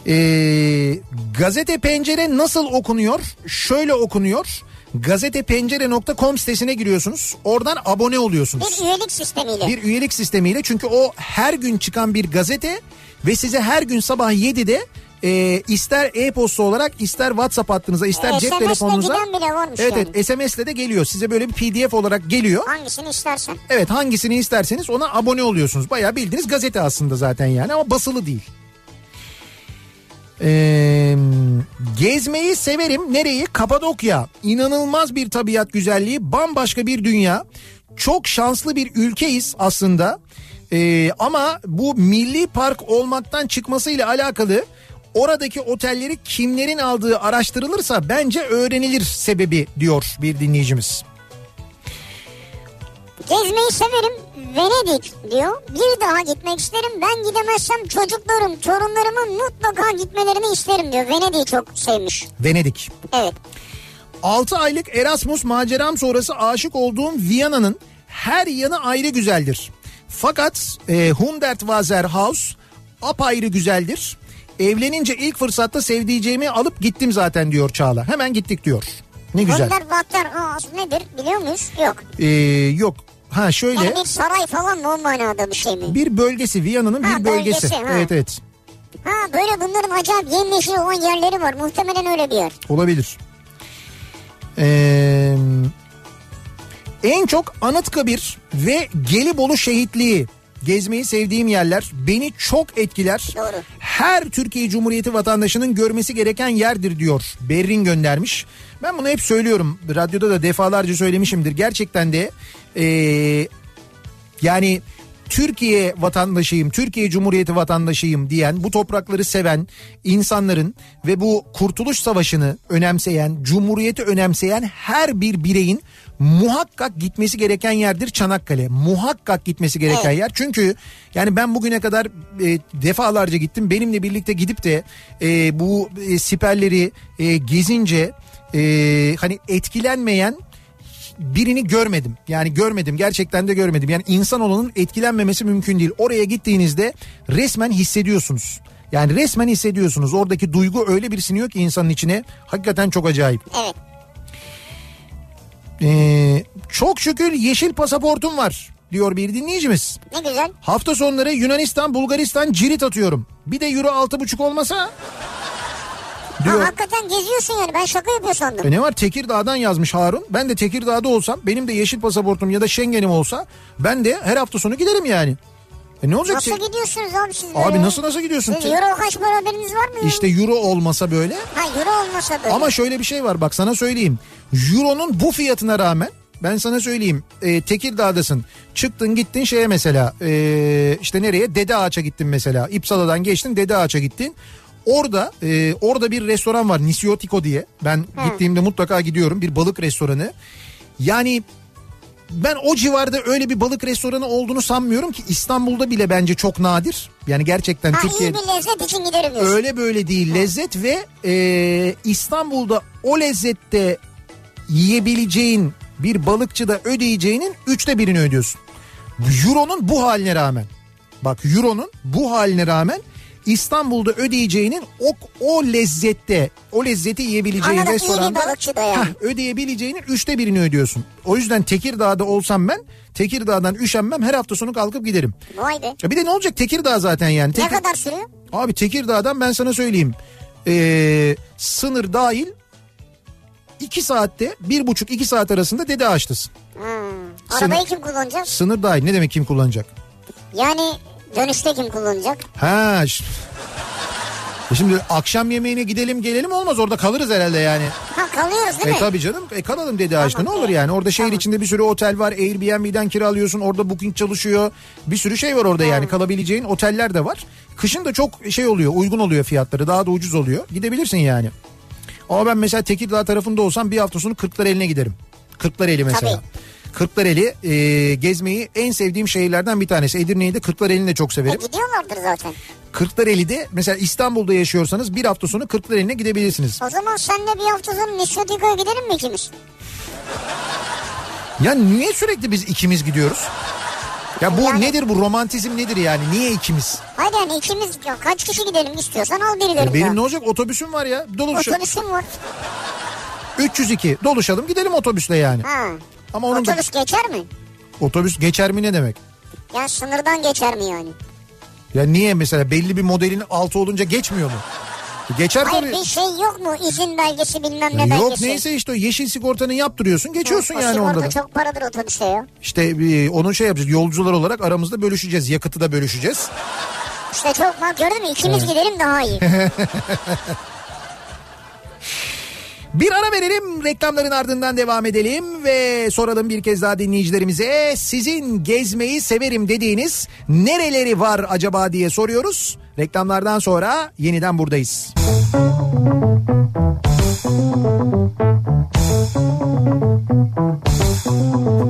Ee, gazete pencere nasıl okunuyor? Şöyle okunuyor. Gazetepencere.com sitesine giriyorsunuz. Oradan abone oluyorsunuz. Bir üyelik sistemiyle. Bir üyelik sistemiyle çünkü o her gün çıkan bir gazete ve size her gün sabah 7'de e, ister e-posta olarak ister WhatsApp hattınıza ister E, cep telefonunuza evet, yani. evet SMS'le de geliyor. Size böyle bir PDF olarak geliyor. Hangisini istersen. Evet hangisini isterseniz ona abone oluyorsunuz. Bayağı bildiğiniz gazete aslında zaten yani ama basılı değil. Ee, gezmeyi severim. Nereyi? Kapadokya. İnanılmaz bir tabiat güzelliği. Bambaşka bir dünya. Çok şanslı bir ülkeyiz aslında. Ee, ama bu milli park olmaktan çıkmasıyla alakalı oradaki otelleri kimlerin aldığı araştırılırsa bence öğrenilir sebebi diyor bir dinleyicimiz. Gezmeyi severim. Venedik diyor. Bir daha gitmek isterim. Ben gidemezsem çocuklarım, torunlarımın mutlaka gitmelerini isterim diyor. Venedik'i çok sevmiş. Venedik. Evet. 6 aylık Erasmus maceram sonrası aşık olduğum Viyana'nın her yanı ayrı güzeldir. Fakat e, Hundertwasser House apayrı güzeldir. Evlenince ilk fırsatta sevdiceğimi alıp gittim zaten diyor Çağla. Hemen gittik diyor. Ne güzel. Battar House nedir biliyor muyuz? Yok. Ee, yok. Ha şöyle Yani bir saray falan mı o manada bir şey mi? bir bölgesi Viyana'nın bir bölgesi. bölgesi, ha. Evet evet Ha böyle bunların acayip yemyeşil olan yerleri var. Muhtemelen öyle bir yer. olabilir. Ee, en çok Anıtkabir ve Gelibolu şehitliği gezmeyi sevdiğim yerler beni çok etkiler. Doğru. Her Türkiye Cumhuriyeti vatandaşının görmesi gereken yerdir diyor. Berrin göndermiş. Ben bunu hep söylüyorum. Radyoda da defalarca söylemişimdir. Gerçekten de ee, yani Türkiye vatandaşıyım, Türkiye Cumhuriyeti vatandaşıyım diyen, bu toprakları seven insanların ve bu Kurtuluş Savaşı'nı önemseyen, Cumhuriyeti önemseyen her bir bireyin muhakkak gitmesi gereken yerdir Çanakkale. Muhakkak gitmesi gereken Evet. yer. Çünkü yani ben bugüne kadar e, defalarca gittim. Benimle birlikte gidip de e, bu e, siperleri e, gezince e, hani etkilenmeyen birini görmedim. Yani görmedim gerçekten de görmedim. Yani insanoğlunun etkilenmemesi mümkün değil. Oraya gittiğinizde resmen hissediyorsunuz. Yani resmen hissediyorsunuz. Oradaki duygu öyle bir siniyor ki insanın içine. Hakikaten çok acayip. Evet. Ee, çok şükür yeşil pasaportum var diyor bir dinleyicimiz. Ne güzel. Hafta sonları Yunanistan, Bulgaristan cirit atıyorum. Bir de euro altı buçuk olmasa diyor. Ha, hakikaten geziyorsun yani. Ben şaka yapıyor sandım. E ne var Tekirdağ'dan yazmış Harun. Ben de Tekirdağ'da olsam benim de yeşil pasaportum ya da Schengen'im olsa ben de her hafta sonu giderim yani. E ne olacak? Nasıl ki? gidiyorsunuz abi siz böyle? Abi nasıl nasıl gidiyorsun? Siz euro kaç para haberiniz var mı? İşte euro olmasa böyle. Ha euro olmasa böyle. Ama şöyle bir şey var bak sana söyleyeyim. Euro'nun bu fiyatına rağmen ben sana söyleyeyim e, Tekirdağ'dasın çıktın gittin şeye mesela e, işte nereye Dede Ağaç'a gittin mesela İpsala'dan geçtin Dede Ağaç'a gittin orada e, orada bir restoran var Nisiotiko diye. Ben gittiğimde mutlaka gidiyorum bir balık restoranı. Yani ben o civarda öyle bir balık restoranı olduğunu sanmıyorum ki İstanbul'da bile bence çok nadir. Yani gerçekten ha Türkiye iyi bir lezzet için giderim diyorsun. Öyle böyle değil. Lezzet ve e, İstanbul'da o lezzette yiyebileceğin bir balıkçıda ödeyeceğinin üçte birini ödüyorsun. Euro'nun bu haline rağmen. Bak Euro'nun bu haline rağmen İstanbul'da ödeyeceğinin o, o lezzette o lezzeti yiyebileceğin Anladım, restoranda yani. Hah, ödeyebileceğinin üçte birini ödüyorsun. O yüzden Tekirdağ'da olsam ben Tekirdağ'dan üşenmem her hafta sonu kalkıp giderim. Vay be. Ya bir de ne olacak Tekirdağ zaten yani. Ne Tekir- kadar sürüyor? Abi Tekirdağ'dan ben sana söyleyeyim. Ee, sınır dahil 2 saatte bir buçuk iki saat arasında dede ağaçtasın. Hmm. Arabayı kim kullanacak? Sınır dahil ne demek kim kullanacak? Yani dönüşte kim kullanacak? Ha E şimdi akşam yemeğine gidelim gelelim olmaz orada kalırız herhalde yani. Ha kalıyoruz değil E mi? tabii canım e kalalım dedi ağaçta ne Tamam, olur yani orada şehir tamam. içinde bir sürü otel var Airbnb'den kiralıyorsun orada booking çalışıyor bir sürü şey var orada yani kalabileceğin oteller de var. Kışın da çok şey oluyor uygun oluyor fiyatları daha da ucuz oluyor gidebilirsin yani. Ama ben mesela Tekirdağ tarafında olsam bir hafta sonu Kırklareli'ne giderim. Kırklareli mesela. Tabii. Kırklareli e, gezmeyi en sevdiğim şehirlerden bir tanesi. Edirne'yi de Kırklareli'ni de çok E, severim. gidiyorlardır zaten. Kırklareli'de mesela İstanbul'da yaşıyorsanız bir hafta sonu Kırklareli'ne gidebilirsiniz. O zaman senle bir hafta sonra Nisyotika'ya gidelim mi ikimiz? Ya niye sürekli biz ikimiz gidiyoruz? Ya bu Yani- nedir bu romantizm nedir yani? Niye ikimiz? Hayır yani ikimiz ya kaç kişi gidelim istiyorsan al birileri. Ya benim ne olacak otobüsüm var ya. Doluşalım. Otobüsüm var. 302 doluşalım gidelim otobüsle yani. Ha. Ama onun da Otobüs geçer mi? otobüs geçer mi ne demek? Ya sınırdan geçer mi yani? Ya niye mesela belli bir modelin altı olunca geçmiyor mu? Geçer Hayır tabii. bir şey yok mu? İzin belgesi bilmem ne Ya belgesi. Yok neyse işte o yeşil sigortanı yaptırıyorsun geçiyorsun O yani sigorta onda da. çok paradır otobüste ya. İşte e, onun şey yapacağız yolcular olarak aramızda bölüşeceğiz yakıtı da bölüşeceğiz. İşte çok bak gördün mü ikimiz gidelim daha iyi. [laughs] Bir ara verelim reklamların ardından devam edelim ve soralım bir kez daha dinleyicilerimize sizin gezmeyi severim dediğiniz nereleri var acaba diye soruyoruz. Reklamlardan sonra yeniden buradayız.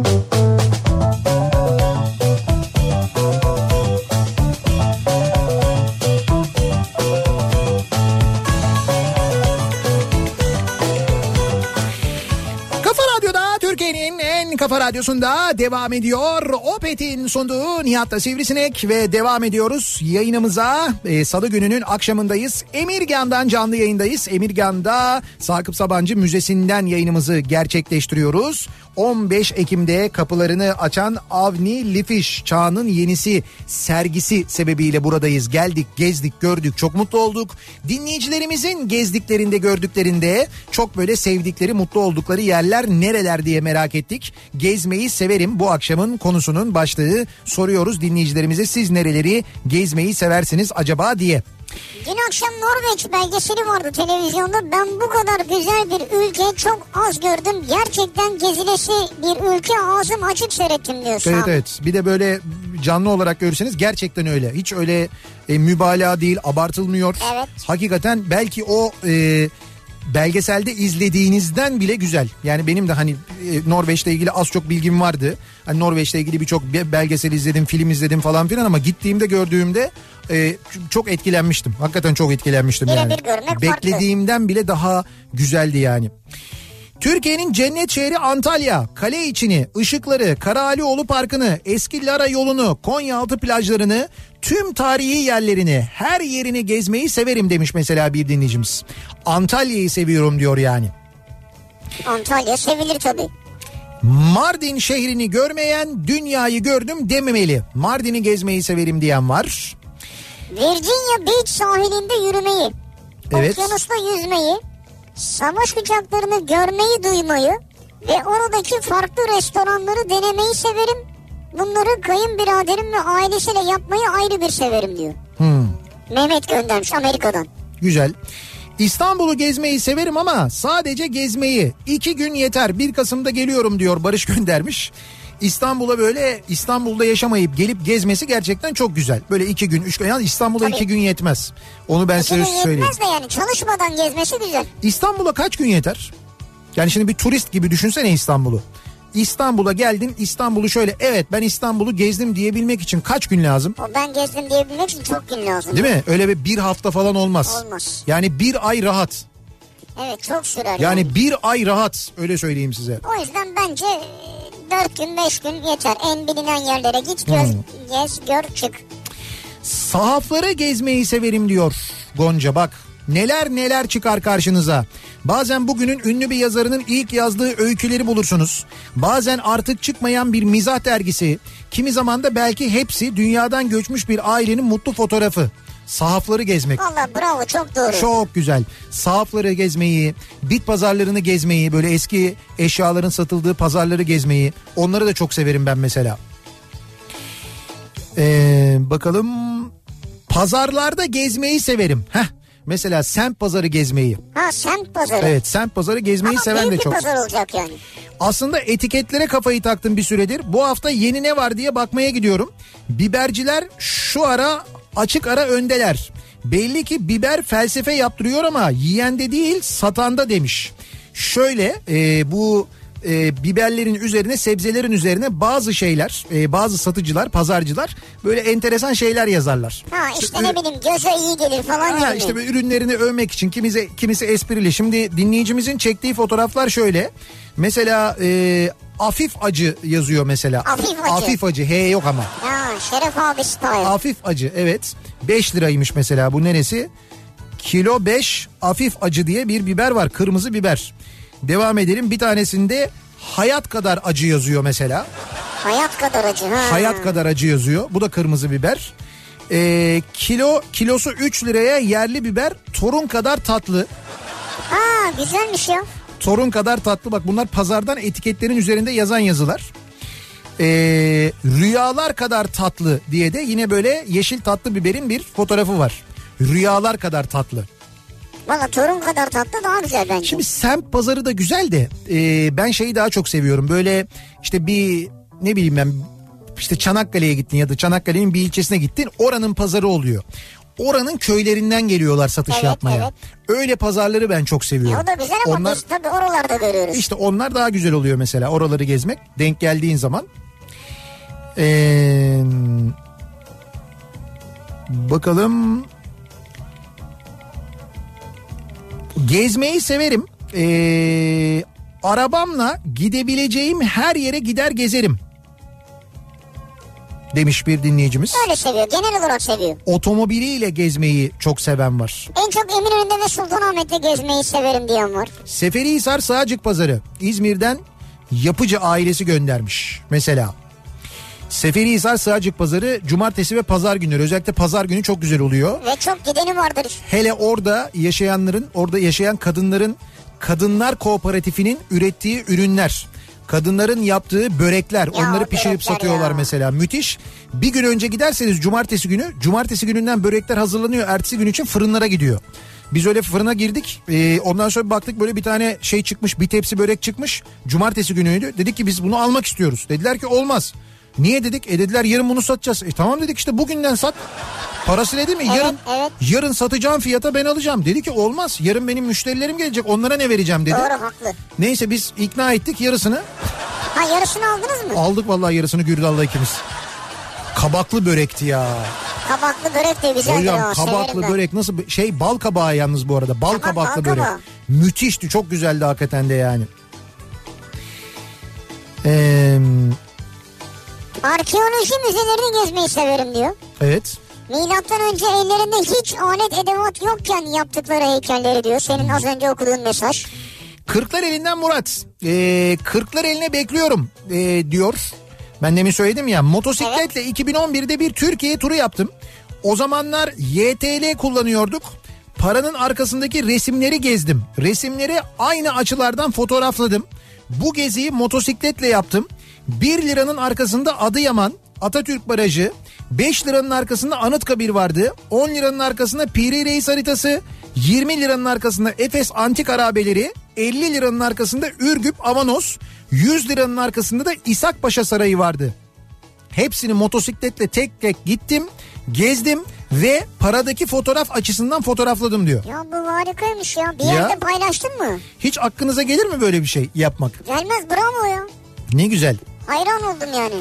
Kafa kafa radyosunda devam ediyor. Opet'in sunduğu Nihat'ta Sivrisinek ve devam ediyoruz yayınımıza. Ee, Salı gününün akşamındayız. Emirgan'dan canlı yayındayız. Emirgan'da Sakıp Sabancı Müzesi'nden yayınımızı gerçekleştiriyoruz. 15 Ekim'de kapılarını açan Avni Lifiş Çağının Yenisi sergisi sebebiyle buradayız. Geldik, gezdik, gördük, çok mutlu olduk. Dinleyicilerimizin gezdiklerinde, gördüklerinde çok böyle sevdikleri, mutlu oldukları yerler nereler diye merak ettik. Gezmeyi severim bu akşamın konusunun başlığı. Soruyoruz dinleyicilerimize siz nereleri gezmeyi seversiniz acaba diye. Dün akşam Norveç belgeseli vardı televizyonda. Ben bu kadar güzel bir ülke çok az gördüm. Gerçekten gezilesi bir ülke ağzım açık seyrettim diyor şu Evet evet bir de böyle canlı olarak görürseniz gerçekten öyle. Hiç öyle e, mübalağa değil abartılmıyor. Evet. Hakikaten belki o e, belgeselde izlediğinizden bile güzel. Yani benim de hani e, Norveç'le ilgili az çok bilgim vardı. Hani Norveç'le ilgili birçok be- belgesel izledim, film izledim falan filan ama gittiğimde gördüğümde e, çok etkilenmiştim. Hakikaten çok etkilenmiştim Birebir yani. görmek farklı. Beklediğimden bile daha güzeldi yani. Türkiye'nin cennet şehri Antalya, kale içini, ışıkları, Karahalioğlu Parkı'nı, eski Lara yolunu, Konyaaltı plajlarını, tüm tarihi yerlerini, her yerini gezmeyi severim demiş mesela bir dinleyicimiz. Antalya'yı seviyorum diyor yani. Antalya sevilir tabii. Mardin şehrini görmeyen dünyayı gördüm dememeli. Mardin'i gezmeyi severim diyen var. Virginia Beach sahilinde yürümeyi, Evet. okyanusta yüzmeyi, savaş uçaklarını görmeyi duymayı ve oradaki farklı restoranları denemeyi severim. Bunları kayınbiraderim ve ailesiyle yapmayı ayrı bir severim diyor. Hmm. Mehmet göndermiş Amerika'dan. Güzel. İstanbul'u gezmeyi severim ama sadece gezmeyi. iki gün yeter. 1 Kasım'da geliyorum diyor Barış göndermiş. İstanbul'a böyle İstanbul'da yaşamayıp gelip gezmesi gerçekten çok güzel. Böyle iki gün, üç gün. Yani İstanbul'a Tabii. iki gün yetmez. Onu ben İki size gün söyleyeyim. yetmez de yani çalışmadan gezmesi güzel. İstanbul'a kaç gün yeter? Yani şimdi bir turist gibi düşünsene İstanbul'u. İstanbul'a geldin İstanbul'u şöyle evet ben İstanbul'u gezdim diyebilmek için kaç gün lazım? Ben gezdim diyebilmek için çok gün lazım. Değil mi? Öyle bir bir hafta falan olmaz. Olmaz. Yani bir ay rahat. Evet çok sürer. Yani. Yani bir ay rahat öyle söyleyeyim size. O yüzden bence 4 gün 5 gün yeter. En bilinen yerlere git göz, Hmm. gez gör çık. Sahafları gezmeyi severim diyor Gonca bak. Neler neler çıkar karşınıza. Bazen bugünün ünlü bir yazarının ilk yazdığı öyküleri bulursunuz. Bazen artık çıkmayan bir mizah dergisi. Kimi zaman da belki hepsi dünyadan göçmüş bir ailenin mutlu fotoğrafı. Sahafları gezmek. Valla bravo çok doğru. Çok güzel. Sahafları gezmeyi, bit pazarlarını gezmeyi, böyle eski eşyaların satıldığı pazarları gezmeyi. Onları da çok severim ben mesela. Ee, bakalım. Pazarlarda gezmeyi severim. Heh. Mesela semt pazarı gezmeyi. Ha semt pazarı. Evet semt pazarı gezmeyi Ama seven de çok. pazar olacak yani. Aslında etiketlere kafayı taktım bir süredir. Bu hafta yeni ne var diye bakmaya gidiyorum. Biberciler şu ara açık ara öndeler. Belli ki biber felsefe yaptırıyor ama yiyende değil satanda demiş. Şöyle e, bu e, biberlerin üzerine sebzelerin üzerine bazı şeyler e, bazı satıcılar pazarcılar böyle enteresan şeyler yazarlar. Ha işte ne bileyim göze iyi gelir falan Ha, gibi. işte böyle ürünlerini övmek için kimisi kimisi esprili. Şimdi dinleyicimizin çektiği fotoğraflar şöyle. Mesela e, afif acı yazıyor mesela. Afif acı. Afif acı. H yok ama. Ha Şeref abi style. Afif acı evet. 5 liraymış mesela bu neresi? Kilo 5 afif acı diye bir biber var. Kırmızı biber. Devam edelim. Bir tanesinde hayat kadar acı yazıyor mesela. Hayat kadar acı. Ha. Hayat kadar acı yazıyor. Bu da kırmızı biber. Ee, kilo kilosu 3 liraya yerli biber torun kadar tatlı. Ha güzelmiş ya. Torun kadar tatlı bak bunlar pazardan etiketlerin üzerinde yazan yazılar. Ee, rüyalar kadar tatlı diye de yine böyle yeşil tatlı biberin bir fotoğrafı var. Rüyalar kadar tatlı. Valla torun kadar tatlı daha güzel bence. Şimdi semt pazarı da güzel de e, ben şeyi daha çok seviyorum. Böyle işte bir ne bileyim ben işte Çanakkale'ye gittin ya da Çanakkale'nin bir ilçesine gittin oranın pazarı oluyor. Oranın köylerinden geliyorlar satış Evet, yapmaya. Öyle pazarları ben çok Ya seviyorum. o da güzel ama Onlar biz tabii oralarda görüyoruz. işte onlar daha güzel oluyor mesela oraları gezmek denk geldiğin zaman. Ee, bakalım. Gezmeyi severim. Ee, arabamla gidebileceğim her yere gider gezerim. Demiş bir dinleyicimiz. Öyle seviyor genel olarak seviyor. Otomobiliyle gezmeyi çok seven var. En çok Eminönü'nde ve Sultanahmet'te gezmeyi severim diyen var. Seferihisar Sağcık Pazarı İzmir'den Yapıcı ailesi göndermiş mesela. Seferihisar Sığacık Pazarı cumartesi ve pazar günleri özellikle pazar günü çok güzel oluyor. Ve çok gideni vardır. Hele orada yaşayanların orada yaşayan kadınların kadınlar kooperatifinin ürettiği ürünler kadınların yaptığı börekler onları pişirip börekler satıyorlar ya. mesela müthiş. Bir gün önce giderseniz cumartesi günü cumartesi gününden börekler hazırlanıyor ertesi gün için fırınlara gidiyor. Biz öyle fırına girdik ee, ondan sonra baktık böyle bir tane şey çıkmış bir tepsi börek çıkmış cumartesi günüydü dedik ki biz bunu almak istiyoruz dediler ki olmaz. Niye dedik? E dediler yarın bunu satacağız. E tamam dedik işte bugünden sat. Parası değil mi? Evet, yarın evet. yarın satacağım fiyata ben alacağım. Dedi ki olmaz. Yarın benim müşterilerim gelecek. Onlara ne vereceğim dedi. Doğru haklı. Neyse biz ikna ettik yarısını. Ha yarısını aldınız mı? Aldık vallahi yarısını Gürdal'la ikimiz. Kabaklı börekti ya. Kabaklı börek de güzeldir Hocam o. kabaklı severim ben. börek nasıl şey bal kabağı yalnız bu arada. Bal Tamam, kabaklı bal börek. kabağı. Müthişti çok güzeldi hakikaten de yani. Ee, Arkeoloji müzelerini gezmeyi severim diyor. evet. Milattan önce ellerinde hiç alet edevat yokken yaptıkları heykelleri diyor. Senin az önce okuduğun mesaj. Kırklar elinden Murat. Ee, Kırklar eline bekliyorum ee, diyor. Ben demin söyledim ya motosikletle 2011'de bir Türkiye turu yaptım. O zamanlar YTL kullanıyorduk. Paranın arkasındaki resimleri gezdim. Resimleri aynı açılardan fotoğrafladım. Bu geziyi motosikletle yaptım. 1 liranın arkasında Adıyaman, Atatürk Barajı, 5 liranın arkasında Anıtkabir vardı. 10 liranın arkasında Piri Reis haritası, 20 liranın arkasında Efes Antik Arabeleri, 50 liranın arkasında Ürgüp Avanos, 100 liranın arkasında da İshak Paşa Sarayı vardı. Hepsini motosikletle tek tek gittim, gezdim ve paradaki fotoğraf açısından fotoğrafladım diyor. Ya bu harikaymış ya. Bir Ya. yerde paylaştın mı? Hiç aklınıza gelir mi böyle bir şey yapmak? Gelmez bravo ya. Ne güzel. Hayran oldum yani.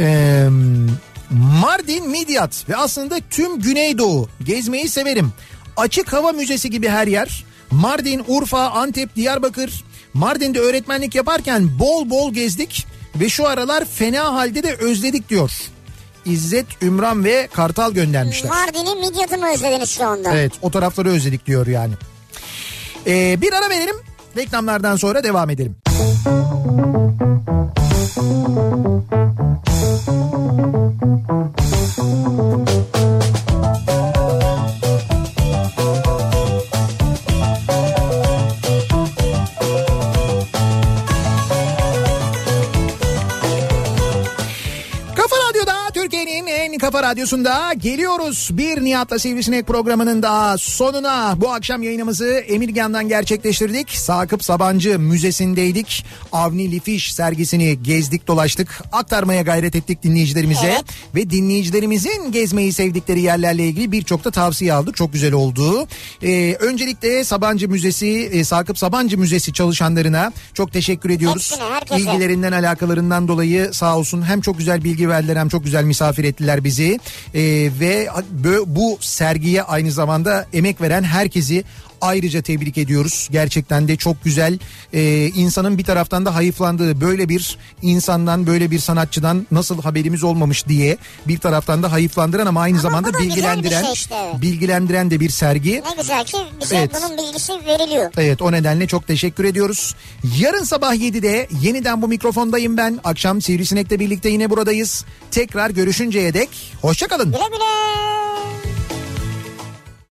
Ee, Mardin, Midyat ve aslında tüm Güneydoğu gezmeyi severim. Açık hava müzesi gibi her yer. Mardin, Urfa, Antep, Diyarbakır. Mardin'de öğretmenlik yaparken bol bol gezdik ve şu aralar fena halde de özledik diyor. İzzet, Ümran ve Kartal göndermişler. Mardin'i Midyat'ı mı özlediniz şu anda? Evet o tarafları özledik diyor yani. Ee, bir ara verelim. Reklamlardan sonra devam edelim. thank you kafa radyosunda geliyoruz. Bir Nihat'la Sivrisinek programının da sonuna bu akşam yayınımızı Emirgan'dan gerçekleştirdik. Sakıp Sabancı Müzesi'ndeydik. Avni Lifiş sergisini gezdik dolaştık. Aktarmaya gayret ettik dinleyicilerimize. Evet. Ve dinleyicilerimizin gezmeyi sevdikleri yerlerle ilgili birçok da tavsiye aldık. Çok güzel oldu. Ee, öncelikle Sabancı Müzesi, e, Sakıp Sabancı Müzesi çalışanlarına çok teşekkür ediyoruz. Hepsine, herkese. İlgilerinden alakalarından dolayı sağ olsun hem çok güzel bilgi verdiler hem çok güzel misafir ettiler bizi. Ee, ve bö- bu sergiye aynı zamanda emek veren herkesi ayrıca tebrik ediyoruz. Gerçekten de çok güzel. Ee, insanın bir taraftan da hayıflandığı böyle bir insandan böyle bir sanatçıdan nasıl haberimiz olmamış diye bir taraftan da hayıflandıran ama aynı Ama zamanda bilgilendiren şey işte, bilgilendiren de bir sergi. Ne güzel ki bize Evet. bunun bilgisi veriliyor. Evet o nedenle çok teşekkür ediyoruz. Yarın sabah 7'de yeniden bu mikrofondayım ben. Akşam Sivrisinek'le birlikte yine buradayız. Tekrar görüşünceye dek hoşçakalın. Güle güle.